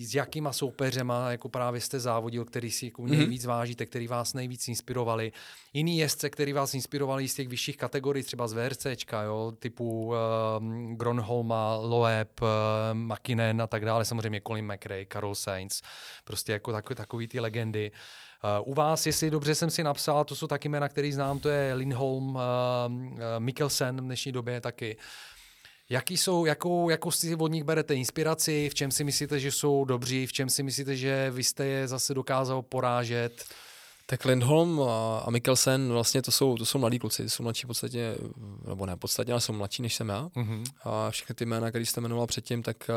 s jakýma soupeřema jako právě jste závodil, který si jako mhm. nejvíc vážíte, který vás nejvíc inspirovali. Jiný jezdce, který vás inspirovali z těch vyšších kategorií, třeba z VRCčka, jo, typu uh, Gronholma, Loeb, uh, McKinnon a tak dále, samozřejmě Colin McRae, Carol Sainz, prostě jako takový, takový ty legendy. Uh, u vás, jestli dobře jsem si napsal, to jsou taky jména, který znám, to je Lindholm, uh, uh, Mikkelsen v dnešní době taky. Jaký jsou, jakou, jakou si od nich berete inspiraci, v čem si myslíte, že jsou dobří, v čem si myslíte, že vy jste je zase dokázal porážet? Tak Lindholm a Mikkelsen, vlastně to jsou, to jsou mladí kluci, jsou mladší v podstatě, nebo ne podstatě, ale jsou mladší než jsem já. Mm-hmm. A všechny ty jména, které jste jmenoval předtím, tak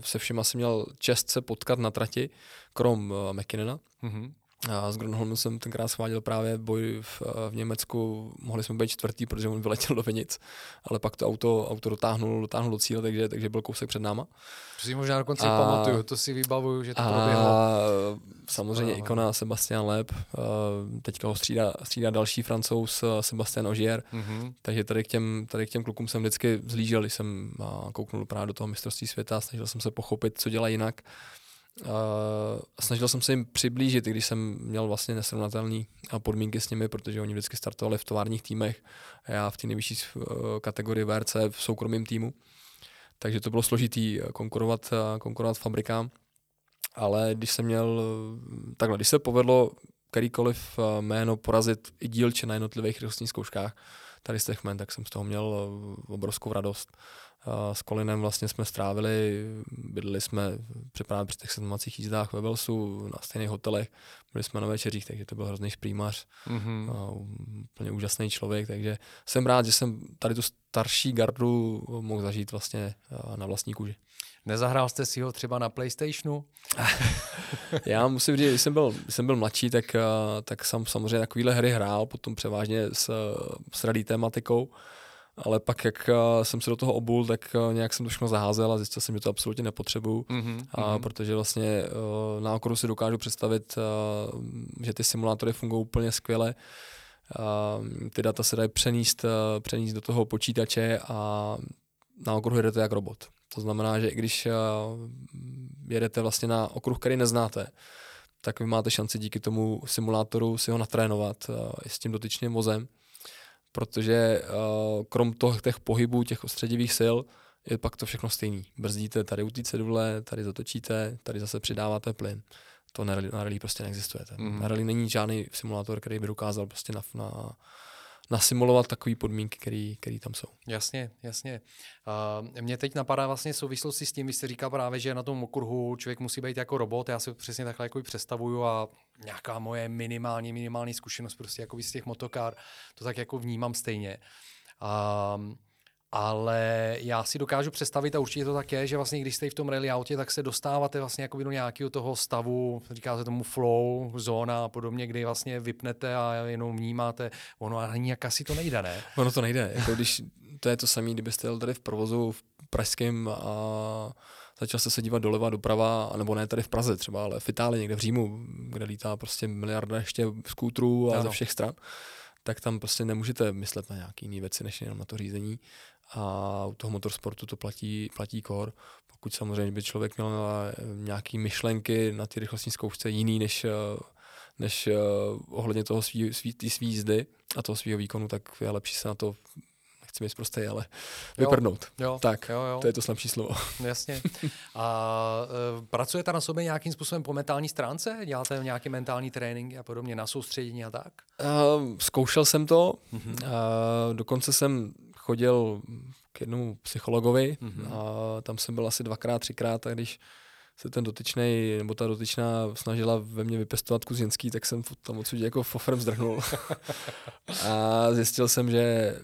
se všema jsem měl čest se potkat na trati, krom McKinnona. Mm-hmm. A s Gronholmem jsem tenkrát sváděl právě boj v, v Německu, mohli jsme být čtvrtý, protože on vyletěl do Vinic, ale pak to auto, auto dotáhnul, dotáhnul do cíle, takže, takže byl kousek před náma. To si možná dokonce a, pamatuju, to si vybavuju, že to a, proběhlo. Samozřejmě a, ikona Sebastian Leb, teďka ho střídá, střídá další francouz Sebastian Ogier, uh-huh. takže tady k, těm, tady k těm klukům jsem vždycky zlížel, když jsem kouknul právě do toho mistrovství světa, snažil jsem se pochopit, co dělá jinak Uh, snažil jsem se jim přiblížit, i když jsem měl vlastně nesrovnatelné podmínky s nimi, protože oni vždycky startovali v továrních týmech a já v té nejvyšší uh, kategorii VRC v soukromém týmu. Takže to bylo složitý eh, konkurovat, uh, konkurovat fabrikám. Ale když jsem měl, takhle, když se povedlo kterýkoliv jméno porazit i dílče na jednotlivých rychlostních zkouškách, tady z těch men, tak jsem z toho měl obrovskou radost s Kolinem vlastně jsme strávili, bydleli jsme právě při těch sedmacích jízdách ve Velsu, na stejných hotelech, byli jsme na večeřích, takže to byl hrozný šprýmař, mm-hmm. úplně úžasný člověk, takže jsem rád, že jsem tady tu starší gardu mohl zažít vlastně na vlastní kůži. Nezahrál jste si ho třeba na PlayStationu? *laughs* Já musím říct, když jsem byl, když jsem byl mladší, tak, tak jsem samozřejmě takovéhle hry hrál, potom převážně s, s rally tématikou ale pak, jak uh, jsem se do toho obul, tak uh, nějak jsem to všechno zaházel a zjistil jsem, že to absolutně nepotřebuju, mm-hmm. a, protože vlastně uh, na okruhu si dokážu představit, že ty simulátory fungují úplně skvěle, ty data se dají přenést, přenést do toho počítače a na okruhu jedete jak robot. To znamená, že i když jedete vlastně na okruh, který neznáte, tak vy máte šanci díky tomu simulátoru si ho natrénovat uh, s tím dotyčným vozem protože uh, krom toho, těch pohybů, těch ostředivých sil, je pak to všechno stejný. Brzdíte tady u té cedule, tady zatočíte, tady zase přidáváte plyn. To na rally, na rally prostě neexistuje. Mm-hmm. Na rally není žádný simulátor, který by dokázal prostě na, na, nasimulovat takové podmínky, které tam jsou. Jasně, jasně. Uh, mě teď napadá vlastně souvislosti s tím, vy jste říkal právě, že na tom okruhu člověk musí být jako robot, já si přesně takhle jako představuju a nějaká moje minimální, minimální zkušenost prostě jako z těch motokár, to tak jako vnímám stejně. Uh, ale já si dokážu představit, a určitě to tak je, že vlastně když jste v tom rally autě, tak se dostáváte vlastně jako do nějakého toho stavu, říká se tomu flow, zóna a podobně, kdy vlastně vypnete a jenom vnímáte, ono ani jak asi to nejde, ne? Ono to nejde, jako když to je to samé, kdybyste jel tady v provozu v pražském a začal jste se dívat doleva, doprava, nebo ne tady v Praze třeba, ale v Itálii, někde v Římu, kde lítá prostě miliarda ještě skútrů a ano. ze všech stran, tak tam prostě nemůžete myslet na nějaké jiné věci, než jenom na to řízení a u toho motorsportu to platí, platí kor. Pokud samozřejmě by člověk měl nějaké myšlenky na ty rychlostní zkoušce jiný než, než ohledně toho svý, svý, svý jízdy a toho svého výkonu, tak je lepší se na to nechci být prostý, ale vyprdnout. Jo, jo, tak, jo, jo. to je to slabší slovo. *laughs* Jasně. A e, pracujete na sobě nějakým způsobem po mentální stránce? Děláte nějaký mentální trénink a podobně na soustředění a tak? Uh, zkoušel jsem to. Uh-huh. Uh, dokonce jsem chodil k jednomu psychologovi mm-hmm. a tam jsem byl asi dvakrát, třikrát a když se ten dotyčný nebo ta dotyčná snažila ve mně vypestovat kus ženský, tak jsem tam odsud jako fofrem zdrhnul. *laughs* a zjistil jsem, že,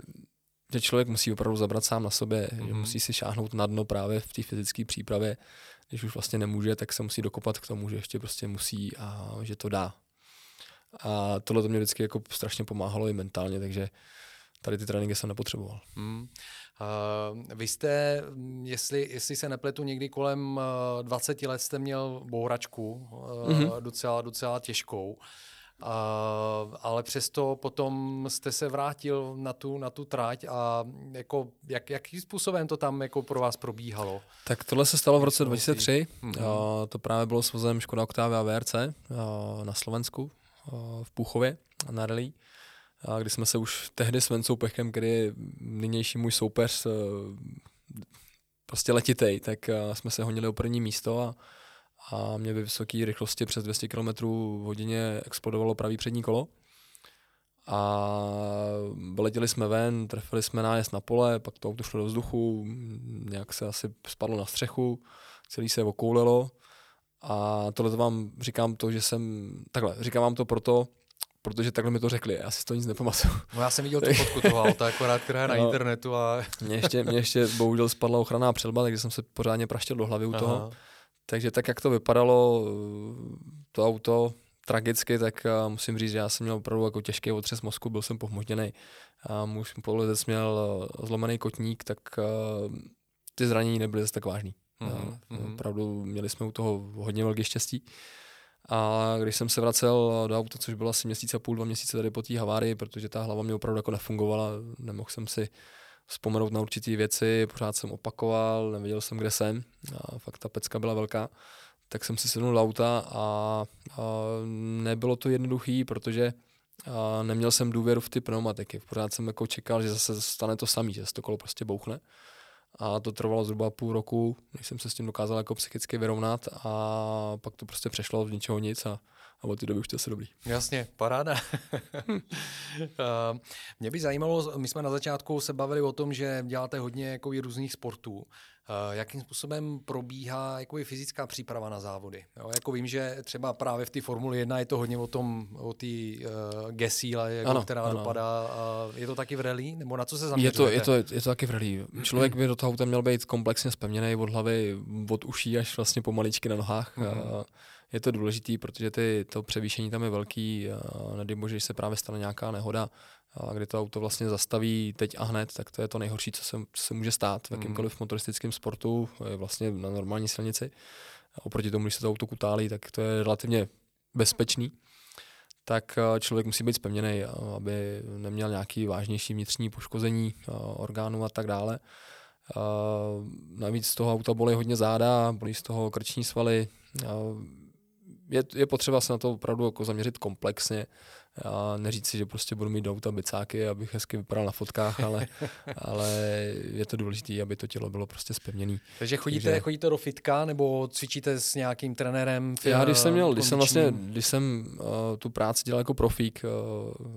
že člověk musí opravdu zabrat sám na sobě, mm-hmm. že mhm. musí si šáhnout na dno právě v té fyzické přípravě. Když už vlastně nemůže, tak se musí dokopat k tomu, že ještě prostě musí a že to dá. A tohle to mě vždycky jako strašně pomáhalo i mentálně, takže tady ty tréninky jsem nepotřeboval. Hmm. Uh, vy jste, jestli, jestli se nepletu, někdy kolem uh, 20 let jste měl bouračku, uh, mm-hmm. docela, docela těžkou. ale přesto potom jste se vrátil na tu, na tu trať a jako, jak, jakým způsobem to tam jako pro vás probíhalo? Tak tohle se stalo v roce 2003. Mm-hmm. A, to právě bylo s vozem Škoda Octavia VRC a, na Slovensku a, v Půchově na rally a kdy jsme se už tehdy s Vencou Pechem, který je nynější můj soupeř, prostě letitej, tak jsme se honili o první místo a, a mě ve vysoké rychlosti přes 200 km v hodině explodovalo pravý přední kolo. A letěli jsme ven, trefili jsme nájezd na pole, pak to auto šlo do vzduchu, nějak se asi spadlo na střechu, celý se okoulilo. A tohle vám říkám to, že jsem, takhle, říkám vám to proto, protože takhle mi to řekli, já si to nic nepamatuju. No já jsem viděl tu fotku toho auta, akorát, která je na *laughs* no, internetu. A... mě, ještě, mě ještě bohužel spadla ochranná přelba, takže jsem se pořádně praštil do hlavy u toho. Aha. Takže tak, jak to vypadalo, to auto tragicky, tak musím říct, že já jsem měl opravdu jako těžký otřes mozku, byl jsem pohmožděný. A můj spoluletec měl zlomený kotník, tak ty zranění nebyly zase tak vážný. Mm-hmm. Opravdu měli jsme u toho hodně velké štěstí. A když jsem se vracel do auta, což bylo asi měsíc a půl, dva měsíce tady po té havárii, protože ta hlava mě opravdu jako nefungovala, nemohl jsem si vzpomenout na určité věci, pořád jsem opakoval, nevěděl jsem, kde jsem a fakt ta pecka byla velká, tak jsem si sednul do auta a, a nebylo to jednoduché, protože a neměl jsem důvěru v ty pneumatiky. Pořád jsem jako čekal, že zase stane to samý, že se to kolo prostě bouchne. A to trvalo zhruba půl roku, než jsem se s tím dokázal jako psychicky vyrovnat a pak to prostě přešlo v ničeho nic a, a od té doby už to je dobrý. Jasně, paráda. *laughs* Mě by zajímalo, my jsme na začátku se bavili o tom, že děláte hodně jako různých sportů. Eh, jakým způsobem probíhá jako fyzická příprava na závody. Jo, jako vím, že třeba právě v té Formuli 1 je to hodně o tom, o té uh, gesíle, jako, ano, která ano. dopadá. Uh, je to taky v rally? Nebo na co se zaměřujete? Je to, je to, je to taky v rally. Člověk by do toho auta měl být komplexně spevněný od hlavy, od uší až vlastně pomaličky na nohách. Mm-hmm. Je to důležitý, protože ty, to převýšení tam je velký. Nedej bože, že se právě stane nějaká nehoda, a kdy to auto vlastně zastaví teď a hned, tak to je to nejhorší, co se, co se může stát v hmm. jakýmkoliv motoristickém sportu, vlastně na normální silnici. A oproti tomu, když se to auto kutálí, tak to je relativně bezpečný. Tak člověk musí být spevněný, aby neměl nějaký vážnější vnitřní poškození orgánů a tak dále. Navíc z toho auta bolí hodně záda, bolí z toho krční svaly. Je, je potřeba se na to opravdu jako zaměřit komplexně a neříct si, že prostě budu mít do auta bicáky, abych hezky vypadal na fotkách, ale, *laughs* ale je to důležité, aby to tělo bylo prostě spevněné. Takže chodíte, Takže... chodíte do fitka nebo cvičíte s nějakým trenérem? Já když jsem měl, když jsem vlastně, když jsem uh, tu práci dělal jako profík uh,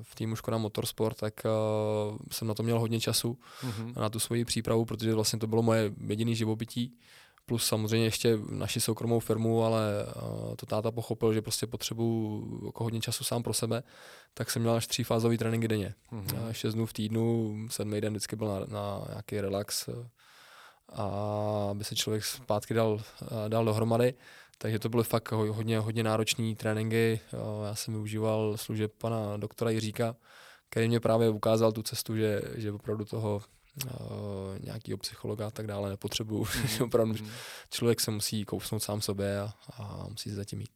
v týmu Škoda Motorsport, tak uh, jsem na to měl hodně času, uh-huh. na tu svoji přípravu, protože vlastně to bylo moje jediné živobytí plus samozřejmě ještě naši soukromou firmu, ale uh, to táta pochopil, že prostě potřebuju jako hodně času sám pro sebe, tak jsem měl až třífázový tréninky denně. Mm-hmm. Šest dnů v týdnu, sedmý den vždycky byl na, na nějaký relax eh, a aby se člověk zpátky dal, uh, dal dohromady. Takže to byly fakt hodně, hodně náročné tréninky. Uh, já jsem využíval služeb pana doktora Jiříka, který mě právě ukázal tu cestu, že, že opravdu toho uh, nějakého psychologa a tak dále nepotřebuju. Mm. *laughs* Opravdu mm. člověk se musí kousnout sám sobě a, a musí se zatím mít.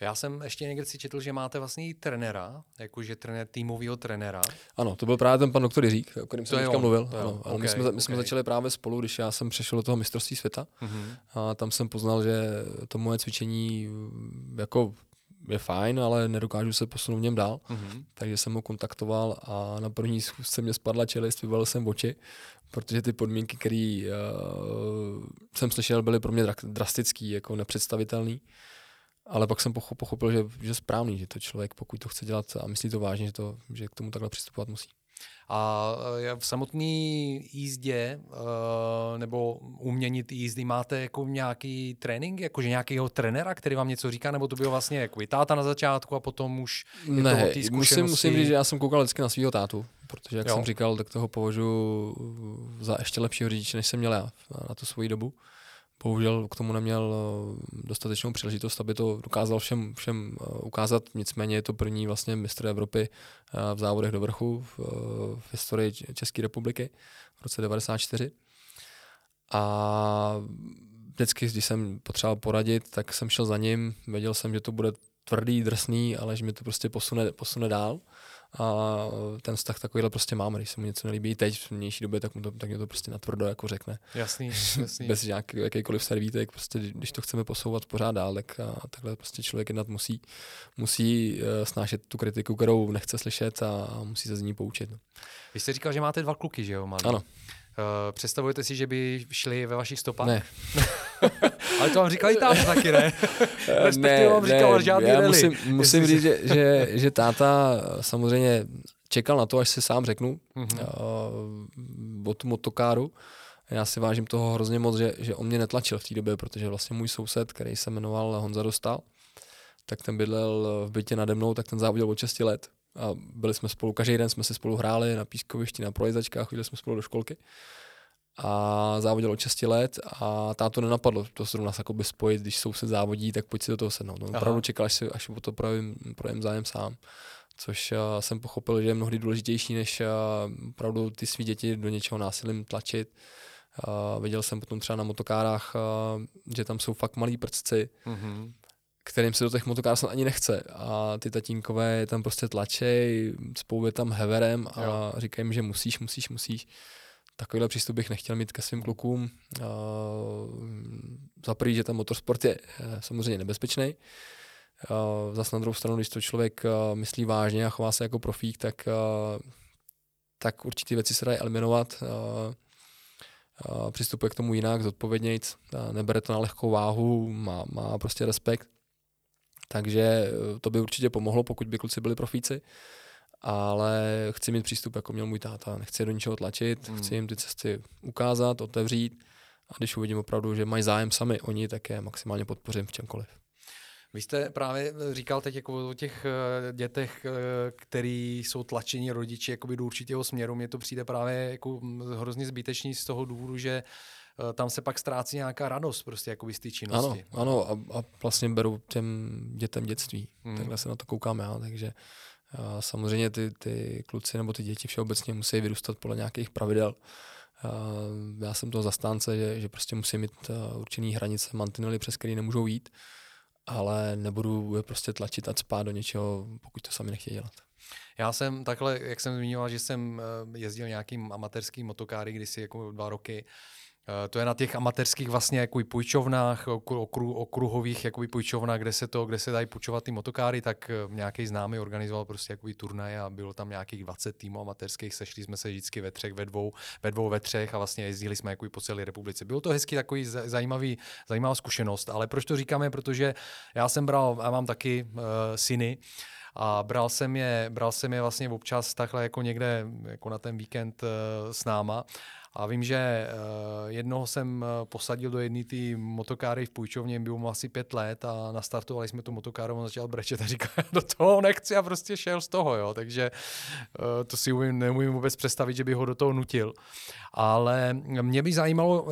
Já jsem ještě někde si četl, že máte vlastně trenéra, jakože trenér týmového trenéra. Ano, to byl právě ten pan doktor Jiřík, o kterém jsem teďka mluvil. Ano, okay, my, jsme, my okay. jsme začali právě spolu, když já jsem přešel do toho mistrovství světa mm-hmm. a tam jsem poznal, že to moje cvičení jako je fajn, ale nedokážu se posunout v něm dál. Mm-hmm. Takže jsem ho kontaktoval a na první schůzce mě spadla čelist, vyvalil jsem oči, protože ty podmínky, které uh, jsem slyšel, byly pro mě drastické, jako nepředstavitelné. Ale pak jsem pochopil, že, že správný, že to člověk, pokud to chce dělat a myslí to vážně, že, to, že k tomu takhle přistupovat musí. A eh, v samotné jízdě eh, nebo umění jízdy máte jako nějaký trénink, jakože nějakého trenera, který vám něco říká, nebo to bylo vlastně jako táta na začátku a potom už je ne, to musím, musím říct, že já jsem koukal vždycky na svého tátu, protože jak jo. jsem říkal, tak toho považuji za ještě lepšího řidiče, než jsem měl já na tu svoji dobu bohužel k tomu neměl eh, dostatečnou příležitost, aby to dokázal všem, všem eh, ukázat. Nicméně je to první vlastně mistr Evropy eh, v závodech do vrchu v, v historii České republiky v roce 94. A vždycky, když jsem potřeboval poradit, tak jsem šel za ním. Věděl jsem, že to bude tvrdý, drsný, ale že mi to prostě posune, posune dál. A ten vztah takovýhle prostě mám, když se mu něco nelíbí teď v mější době, tak, mu to, tak mě to prostě natvrdo jako řekne. Jasný, *laughs* jasný. Bez nějaký, jakýkoliv servítek, prostě když to chceme posouvat pořád dál, tak a, takhle prostě člověk jednat musí, musí uh, snášet tu kritiku, kterou nechce slyšet a, a musí se z ní poučit. No. Vy jste říkal, že máte dva kluky, že jo, malý? Ano. Uh, představujete si, že by šli ve vašich stopách? Ne. *laughs* Ale to vám říkali táta taky, ne? *laughs* ne, vám říkal ne, žádný já rally. musím, musím říct, že, že, že táta samozřejmě čekal na to, až si sám řeknu Mhm. uh, o tu motokáru. Já si vážím toho hrozně moc, že, že on mě netlačil v té době, protože vlastně můj soused, který se jmenoval Honza Dostal, tak ten bydlel v bytě nade mnou, tak ten závodil od 6 let. A byli jsme spolu, každý den jsme si spolu hráli na pískovišti, na projezdačkách, chodili jsme spolu do školky. A závodil od 6 let a táto nenapadlo to zrovna se jakoby spojit, když soused závodí, tak pojď si do toho sednout. On Aha. opravdu čekal, až, si, až o to projevím, projevím zájem sám což uh, jsem pochopil, že je mnohdy důležitější, než uh, opravdu ty svý děti do něčeho násilím tlačit. Uh, viděl jsem potom třeba na motokárách, uh, že tam jsou fakt malí prcci, Mhm. kterým se do těch motokář snad ani nechce. A ty tatínkové je tam prostě tlačej, spou je tam heverem a Jo. říkají jim, že musíš, musíš, musíš. Takovýhle přístup bych nechtěl mít ke svým klukům. Uh, za prvý, že ten motorsport je eh, samozřejmě nebezpečný. Uh, zase na druhou stranu, když to člověk uh, myslí vážně a chová se jako profík, tak, uh, tak určitě věci se dají eliminovat. Uh, uh, přistupuje k tomu jinak, zodpovědnějc, uh, nebere to na lehkou váhu, má, má prostě respekt. Takže eh, to by určitě pomohlo, pokud by kluci byli profíci. Ale chci mít přístup, jako měl můj táta. Nechci do ničeho tlačit, Hmm. chci jim ty cesty ukázat, otevřít. A když uvidím opravdu, že mají zájem sami oni, tak je maximálně podpořím v čemkoliv. Vy jste právě říkal teď jako o těch eh, dětech, eh, který jsou tlačeni rodiči jakoby do určitého směru. Mně to přijde právě jako mm, hrozně zbytečný z toho důvodu, že eh, tam se pak ztrácí nějaká radost prostě jakoby z té Ano, činnosti. ano a, a vlastně beru těm dětem dětství. Hmm. Takhle se na to koukám já, takže a samozřejmě ty, ty kluci nebo ty děti všeobecně musí vyrůstat podle nějakých pravidel. A já jsem toho zastánce, že, že prostě musí mít a, určený hranice, mantinely, přes který nemůžou jít, ale nebudu je prostě tlačit a spát do něčeho, pokud to sami nechtějí dělat. Já jsem takhle, jak jsem zmiňoval, že jsem eh, jezdil nějakým amatérským motokáry kdysi jako dva roky. Eh, To je na těch amatérských vlastně jako půjčovnách, okru, okru, okruhových jakoby půjčovnách, kde se to, kde se dají půjčovat ty motokáry, tak eh, nějaký známý organizoval prostě jakoby turnaj a bylo tam nějakých 20 týmů amatérských, sešli jsme se vždycky ve třech, ve dvou, ve dvou, ve třech a vlastně jezdili jsme jakoby po celé republice. Bylo to hezky takový za- zajímavý, zajímavá zkušenost, ale proč to říkáme, protože já jsem bral, já mám taky uh, syny, a bral jsem je, bral jsem je vlastně občas takhle jako někde jako na ten víkend uh, s náma. A vím, že uh, jednoho jsem uh, posadil do jedné té motokáry v půjčovně, bylo mu asi pět let a nastartovali jsme tu motokáru, on začal brečet a říkal, do toho nechci a prostě šel z toho, jo. Takže uh, to si umím, neumím vůbec představit, že by ho do toho nutil. Ale mě by zajímalo,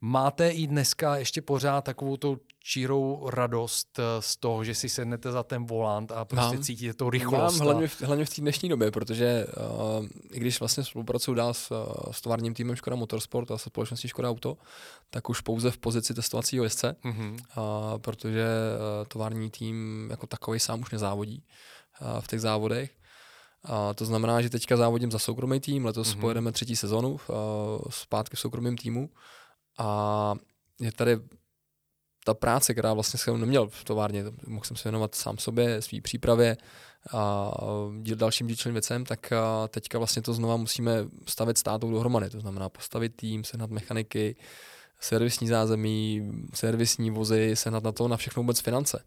máte i dneska ještě pořád takovou tu čírou radost eh, z toho, že si sednete za ten volant a prostě Mám. cítíte tu rychlost. Mám a- hlavně v, hlavně v té dnešní době, protože uh, i když vlastně spolupracuju dál s, uh, s továrním týmem Škoda Motorsport a se společností Škoda Auto, tak už pouze v pozici testovacího jezdce, Mhm. uh, protože uh, tovární tým jako takový sám už nezávodí uh, v těch závodech. A to znamená, že teďka závodím za soukromý tým, letos Mhm. mm-hmm. pojedeme třetí sezonu uh, zpátky v soukromém týmu a je tady ta práce, která vlastně jsem neměl v továrně, mohl jsem se věnovat sám sobě, svý přípravě a dalším dílčím věcem, tak teďka vlastně to znova musíme stavět státou dohromady. To znamená postavit tým, sehnat mechaniky, servisní zázemí, servisní vozy, sehnat na to na všechno vůbec finance.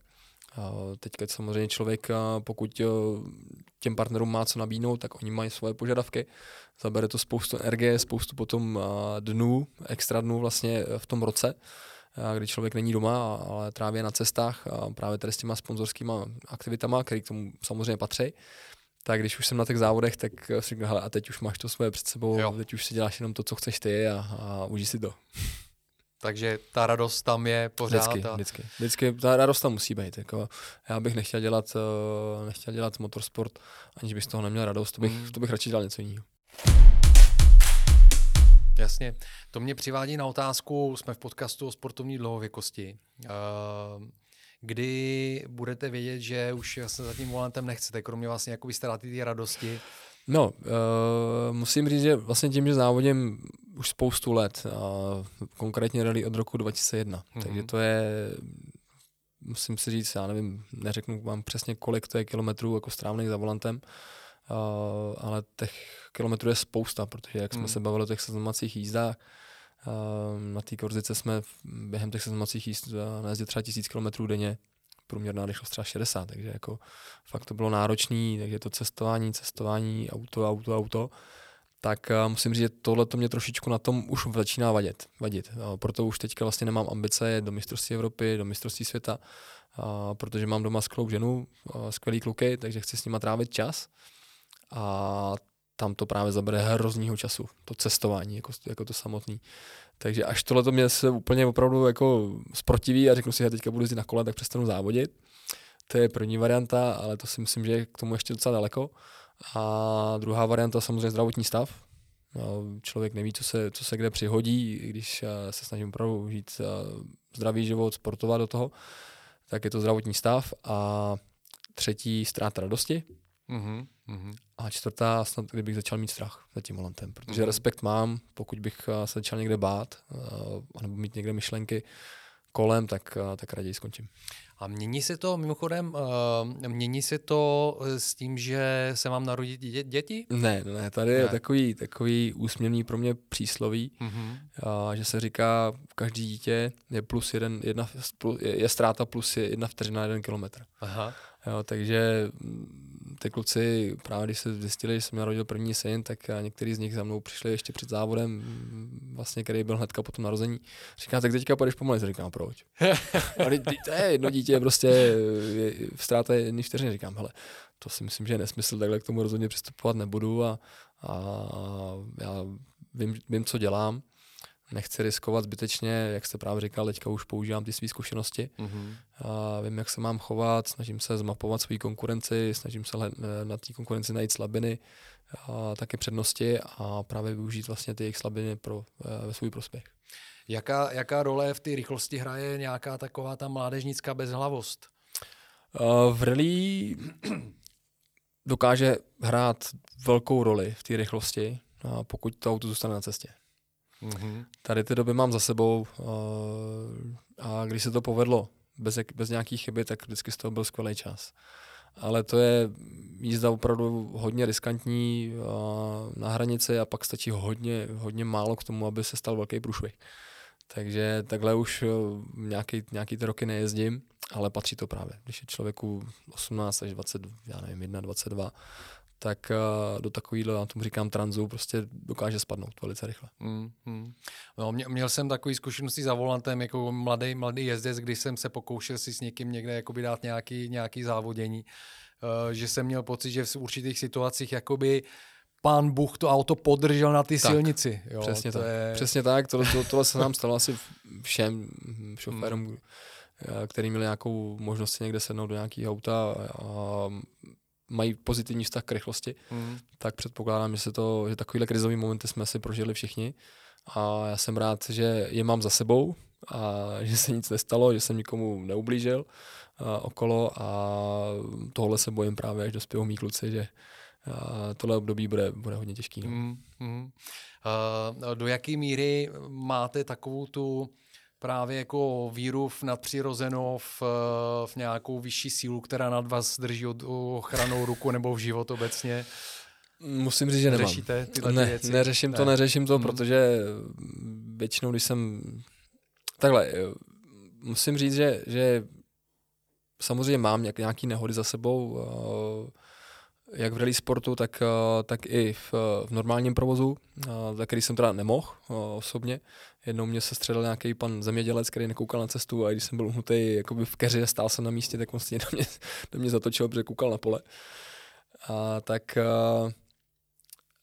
Teďka samozřejmě člověk, pokud a, těm partnerům má co nabídnout, tak oni mají svoje požadavky. Zabere to spoustu energie, spoustu potom dnů, extra dnů vlastně v tom roce kdy člověk není doma, ale tráví na cestách a právě tady s těma sponzorskýma aktivitama, které k tomu samozřejmě patří. Tak když už jsem na těch závodech, tak si říkám, hele, a teď už máš to svoje před sebou, Jo. teď už si děláš jenom to, co chceš ty a, a užij si to. Takže ta radost tam je pořád. Vždycky, a... vždycky. Vždycky, ta radost tam musí být. Jako, já bych nechtěl dělat, uh, nechtěl dělat motorsport, aniž bych z toho neměl radost, to bych, Mm. to bych radši dělal něco jiného. Jasně. To mě přivádí na otázku, jsme v podcastu o sportovní dlouhověkosti. Uh, kdy budete vědět, že už se za tím volantem nechcete, kromě vlastně jako ztráty té radosti? No, uh, musím říct, že vlastně tím, že závodím už spoustu let, uh, konkrétně rally od roku 2001, mm-hmm. takže to je, musím si říct, já nevím, neřeknu vám přesně, kolik to je kilometrů jako strávných za volantem, uh, ale těch kilometrů je spousta, protože jak jsme mm. se bavili o těch seznamacích jízdách, uh, na té korzice jsme během těch seznamacích jízd najezdili třeba tisíc kilometrů denně, průměrná rychlost třeba 60, takže jako fakt to bylo náročné, takže to cestování, cestování, auto, auto, auto, tak musím říct, že tohle to mě trošičku na tom už začíná vadit. vadit. Proto už teďka vlastně nemám ambice do mistrovství Evropy, do mistrovství světa, protože mám doma skvělou ženu, skvělý kluky, takže chci s nima trávit čas. A tam to právě zabere hroznýho času, to cestování, jako, jako to samotný. Takže až tohle to mě se úplně opravdu jako sprotiví a řeknu si, že teďka budu jezdit na kole, tak přestanu závodit. To je první varianta, ale to si myslím, že je k tomu ještě docela daleko. A druhá varianta samozřejmě zdravotní stav. No, člověk neví, co se, co se kde přihodí, když eh, se snažím opravdu žít eh, zdravý život, sportovat do toho, tak je to zdravotní stav. A třetí ztráta radosti. Mm-hmm. A čtvrtá, snad kdybych začal mít strach za tím volantem, protože mm-hmm. respekt mám, pokud bych eh, se začal někde bát, nebo mít někde myšlenky kolem, tak, tak raději skončím. A mění se to, mimochodem, uh, mění se to eh, s tím, že se mám narodit dě- děti? Ne, ne, tady ne. je takový, takový úsměvný pro mě přísloví, mm-hmm. uh, že se říká, každý dítě je plus jeden, jedna, je, je ztráta plus je jedna vteřina jeden kilometr. Aha. Jo, takže ty kluci, právě když se zjistili, že jsem narodil první syn, tak některý z nich za mnou přišli ještě před závodem, vlastně, který byl hnedka po tom narození. Říká, tak teďka půjdeš pomalu, říkám, proč? to je jedno dítě, prostě ztráta jedný vteřiny. Říkám, hele, to si myslím, že je nesmysl, takhle k tomu rozhodně přistupovat nebudu a, a já vím, vím, co dělám nechci riskovat zbytečně, jak jste právě říkal, teďka už používám ty své zkušenosti. Mm-hmm. A vím, jak se mám chovat, snažím se zmapovat svou konkurenci, snažím se na té konkurenci najít slabiny, a také přednosti a právě využít vlastně ty jejich slabiny pro, e, ve svůj prospěch. Jaká, jaká role v té rychlosti hraje nějaká taková ta mládežnická bezhlavost? v rally dokáže hrát velkou roli v té rychlosti, pokud to auto zůstane na cestě. Mm-hmm. Tady ty doby mám za sebou uh, a když se to povedlo bez, bez nějaký chyby, tak vždycky z toho byl skvělý čas. Ale to je jízda opravdu hodně riskantní uh, na hranici a pak stačí hodně, hodně málo k tomu, aby se stal velký průšvih. Takže takhle už uh, nějaký, nějaký ty roky nejezdím, ale patří to právě. Když je člověku 18 až 20, já nevím, 21, 22, tak uh, do takovýhle, já tomu říkám tranzu, prostě dokáže spadnout velice rychle. Mm, mm. No, měl jsem takový zkušenosti za volantem jako mladý, mladý jezdec, když jsem se pokoušel si s někým někde jakoby dát nějaký, nějaký závodění, uh, že jsem měl pocit, že v určitých situacích jakoby pán Bůh to auto podržel na ty tak, silnici. Jo, přesně to tak. Je... Přesně tak, to, to, tohle se nám *laughs* stalo asi všem šoférům, mm. který měli nějakou možnost si někde sednout do nějakého auta a mají pozitivní vztah k rychlosti, mm. tak předpokládám, že, se to, že takovýhle krizový momenty jsme si prožili všichni a já jsem rád, že je mám za sebou a *laughs* že se nic nestalo, že jsem nikomu neublížil a, okolo a tohle se bojím právě, až dospějou mý kluci, že a tohle období bude, bude hodně těžký. No. Mm, mm. Uh, do jaké míry máte takovou tu právě jako víru v nadpřirozenou, v, v nějakou vyšší sílu, která nad vás drží od ochranou ruku nebo v život obecně? Musím říct, že nemám. Řešíte tyhle ne, věci? Neřeším ne. to, neřeším to, hmm. protože většinou, když jsem... Takhle, musím říct, že, že samozřejmě mám nějaký nehody za sebou, jak v rally sportu, tak, eh, tak i v, v normálním provozu, eh, za který jsem teda nemohl eh, osobně. Jednou mě se středil nějaký pan zemědělec, který nekoukal na cestu a když jsem byl uhnutý jakoby v keři a stál jsem na místě, tak on *laughs* do mě, do mě zatočil, protože koukal na pole. A, tak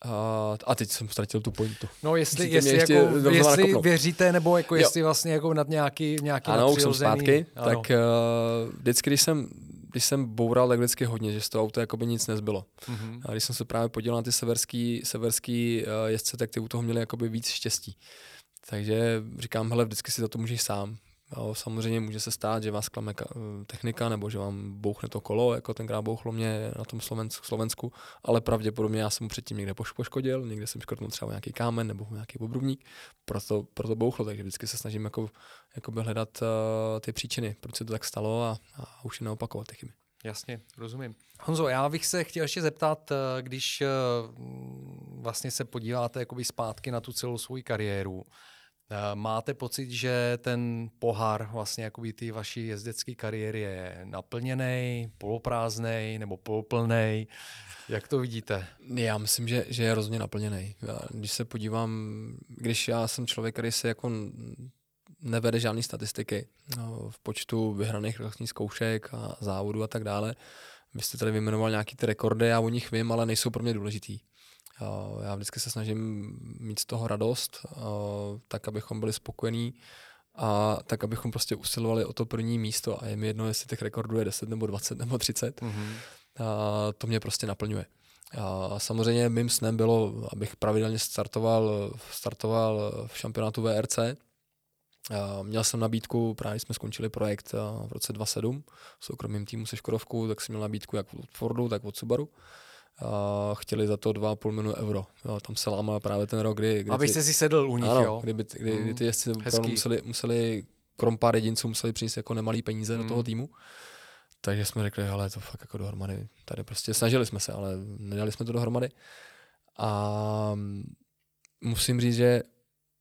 a, a teď jsem ztratil tu pointu. No jestli, jestli, jako, jestli věříte, nebo jako jestli vlastně jako nad nějaký, nějaký Ano, už jsem zpátky, ano. tak uh, vždycky, když jsem když jsem boural, tak vždycky hodně, že z toho auta jakoby nic nezbylo. Mm-hmm. A když jsem se právě podíval na ty severský, severský uh, jezdce, tak ty u toho měli jakoby víc štěstí. Takže říkám, hele, vždycky si za to můžeš sám. Jo, samozřejmě může se stát, že vás klame technika nebo že vám bouchne to kolo, jako tenkrát bouchlo mě na tom Slovensku, Slovensku, ale pravděpodobně já jsem mu předtím někde poškodil, někde jsem škrtnul třeba nějaký kámen nebo nějaký obrubník, proto, proto bouchlo, takže vždycky se snažím jako, jako hledat uh, ty příčiny, proč se to tak stalo a, a už neopakovat ty chyby. Jasně, rozumím. Honzo, já bych se chtěl ještě zeptat, eh, když eh, vlastně se podíváte jakoby zpátky na tu celou svou kariéru, Máte pocit, že ten pohár vlastně jakoby ty vaší jezdecké kariéry je naplněný, poloprázdný nebo poloplný? Jak to vidíte? Já myslím, že, že je rozhodně naplněný. Když se podívám, když já jsem člověk, který se jako nevede žádné statistiky no, v počtu vyhraných vlastních zkoušek a závodů a tak dále. Vy jste tady vyjmenoval nějaký ty rekordy, já o nich vím, ale nejsou pro mě důležitý. Já vždycky se snažím mít z toho radost, tak abychom byli spokojení a tak, abychom prostě usilovali o to první místo a je mi jedno, jestli těch rekordů je 10 nebo 20 nebo 30. Mm-hmm. A to mě prostě naplňuje. A samozřejmě mým snem bylo, abych pravidelně startoval, startoval v šampionátu VRC, Měl jsem nabídku, právě jsme skončili projekt v roce 2007 v soukromém týmu se Škodovkou, tak jsem měl nabídku jak od Fordu, tak od Subaru. A chtěli za to 2,5 milionu euro. Jo, tam se lámal právě ten rok, kdy... kdy Abyste si sedl u nich, ano, jo? Kdy, kdy, kdy, ty jezdci museli, museli, krom pár jedinců, museli přinést jako nemalý peníze mm. do toho týmu. Takže jsme řekli, ale to fakt jako dohromady. Tady prostě snažili jsme se, ale nedali jsme to dohromady. A musím říct, že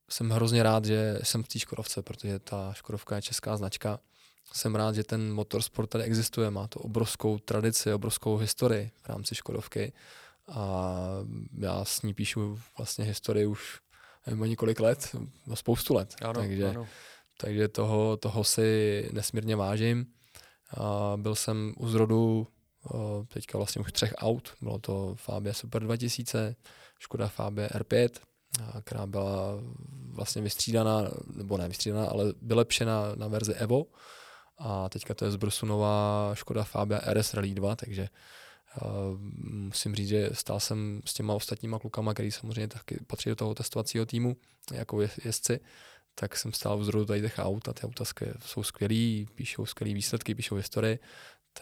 jsem hrozně rád, že jsem v té Škodovce, protože ta Škodovka je česká značka. Jsem rád, že ten motorsport tady existuje, má to obrovskou tradici, obrovskou historii v rámci Škodovky a já s ní píšu vlastně historii už nevím několik let, no spoustu let. Ano, takže, ano. takže toho, toho si nesmírně vážím. A byl jsem u zrodu teďka vlastně už třech aut, bylo to Fabia Super 2000, Škoda Fabia R5, která byla vlastně vystřídaná, nebo ne vystřídaná, ale vylepšena na verzi Evo. A teďka to je z Brusu nová Škoda Fabia RS Rally 2, takže uh, musím říct, že stál jsem s těma ostatníma klukama, který samozřejmě taky patří do toho testovacího týmu, jako jezdci, tak jsem stál vzhledu tady těch aut a ty auta jsou skvělý, píšou skvělý výsledky, píšou historii,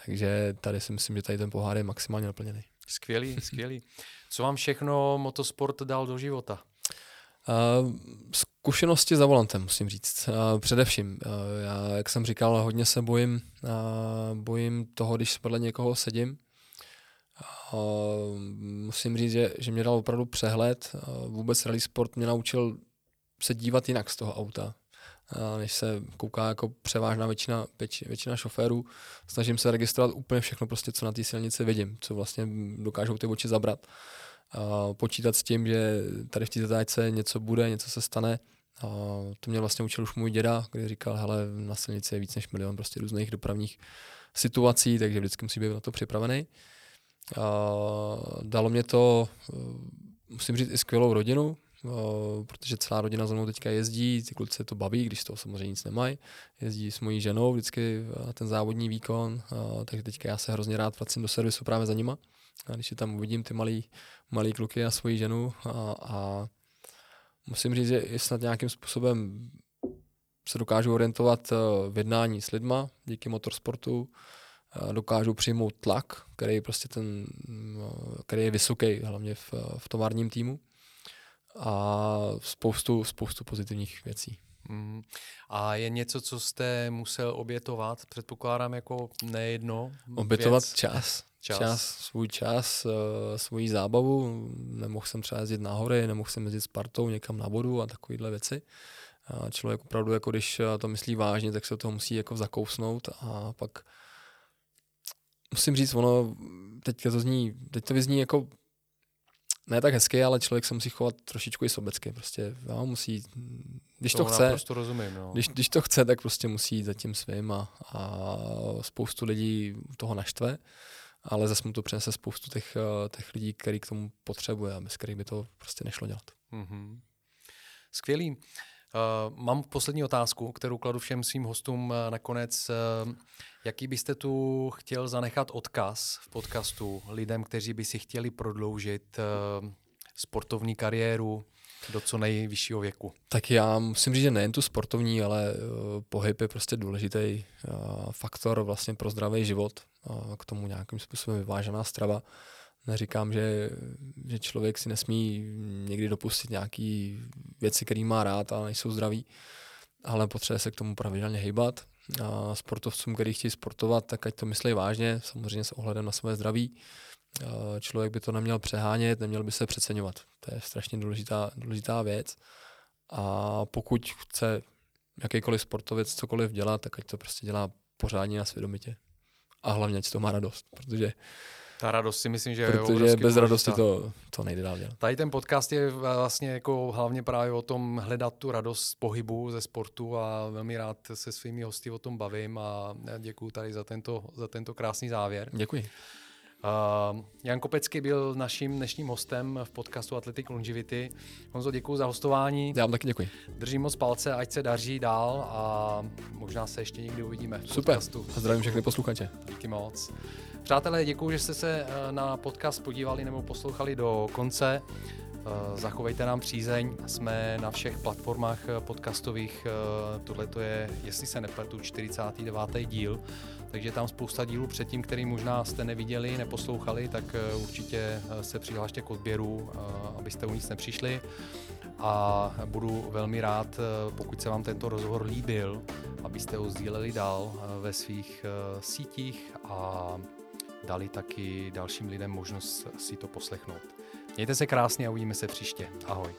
takže tady si myslím, že tady ten pohár je maximálně naplněný. Skvělý, skvělý. Co vám všechno motosport dal do života? Uh, zkušenosti za volantem, musím říct. Uh, především, uh, já, jak jsem říkal, hodně se bojím, bojím toho, když podle někoho sedím. Musím říct, že, že mě dal opravdu přehled. Vůbec rally sport mě naučil se dívat jinak z toho auta, než se kouká jako převážná většina, většina, šoférů. Snažím se registrovat úplně všechno, prostě, co na té silnici vidím, co vlastně dokážou ty oči zabrat. Počítat s tím, že tady v té zatáčce něco bude, něco se stane. A to mě vlastně učil už můj děda, který říkal, hele, na silnici je víc než milion prostě různých dopravních situací, takže vždycky musí být na to připravený. A dalo mě to, musím říct, i skvělou rodinu, protože celá rodina za mnou teďka jezdí, ty kluci to baví, když toho samozřejmě nic nemají. Jezdí s mojí ženou vždycky na ten závodní výkon, takže teďka já se hrozně rád vracím do servisu právě za nima. A když je tam uvidím ty malý, malý kluky a svoji ženu a, a musím říct, že i snad nějakým způsobem se dokážu orientovat eh, v jednání s lidma díky motorsportu, eh, dokážu přijmout tlak, který prostě ten, eh, který je vysoký, hlavně v, v továrním týmu a spoustu, spoustu pozitivních věcí. Mm. A je něco, co jste musel obětovat? Předpokládám jako nejedno. Obětovat věc. čas čas. čas, svůj čas, uh, svoji zábavu. Nemohl jsem třeba jezdit na hory, nemohl jsem jezdit s partou někam na vodu a takovéhle věci. A člověk opravdu, jako když eh, to myslí vážně, tak se toho musí jako zakousnout a pak musím říct, ono, teď to zní, teď to vyzní jako ne tak hezky, ale člověk se musí chovat trošičku i sobecky. Prostě jo, musí, když to, to chce, rozumím, no. když, když to chce, tak prostě musí jít za tím svým a, a spoustu lidí toho naštve ale zase mu to přinese spoustu těch, eh, těch lidí, který k tomu potřebuje a bez kterých by to prostě nešlo dělat. Mm-hmm. Skvělý. Uh, mám poslední otázku, kterou kladu všem svým hostům uh, nakonec. Uh, jaký byste tu chtěl zanechat odkaz v podcastu lidem, kteří by si chtěli prodloužit uh, sportovní kariéru, do co nejvyššího věku? Tak já musím říct, že nejen tu sportovní, ale uh, pohyb je prostě důležitý uh, faktor vlastně pro zdravý život. Uh, k tomu nějakým způsobem vyvážená strava. Neříkám, že, že člověk si nesmí někdy dopustit nějaké věci, které má rád a nejsou zdraví, ale potřebuje se k tomu pravidelně hýbat. A sportovcům, kteří chtějí sportovat, tak ať to myslí vážně, samozřejmě s ohledem na své zdraví. Člověk by to neměl přehánět, neměl by se přeceňovat. To je strašně důležitá, důležitá věc. A pokud chce jakýkoliv sportovec cokoliv dělat, tak ať to prostě dělá pořádně a svědomitě. A hlavně, ať to má radost, protože ta radost si myslím, že Protože je bez radosti to, to nejde dál dělat. Tady ten podcast je vlastně jako hlavně právě o tom hledat tu radost z pohybu, ze sportu a velmi rád se svými hosty o tom bavím a děkuji tady za tento, za tento krásný závěr. Děkuji. Uh, Jan Kopecký byl naším dnešním hostem v podcastu Athletic Longevity. Honzo, děkuji za hostování. Já vám taky děkuji. Držím moc palce, ať se daří dál a možná se ještě někdy uvidíme v Super. podcastu. A zdravím všechny posluchače. Díky moc. Přátelé, děkuji, že jste se eh, na podcast podívali nebo poslouchali do konce. Eh, zachovejte nám přízeň, jsme na všech platformách eh, podcastových. Tohle to je, jestli se nepletu, 49. díl, takže tam spousta dílů předtím, který možná jste neviděli, neposlouchali, tak určitě se přihlašte k odběru, abyste o nic nepřišli. A budu velmi rád, pokud se vám tento rozhovor líbil, abyste ho sdíleli dál ve svých sítích a dali taky dalším lidem možnost si to poslechnout. Mějte se krásně a uvidíme se příště. Ahoj.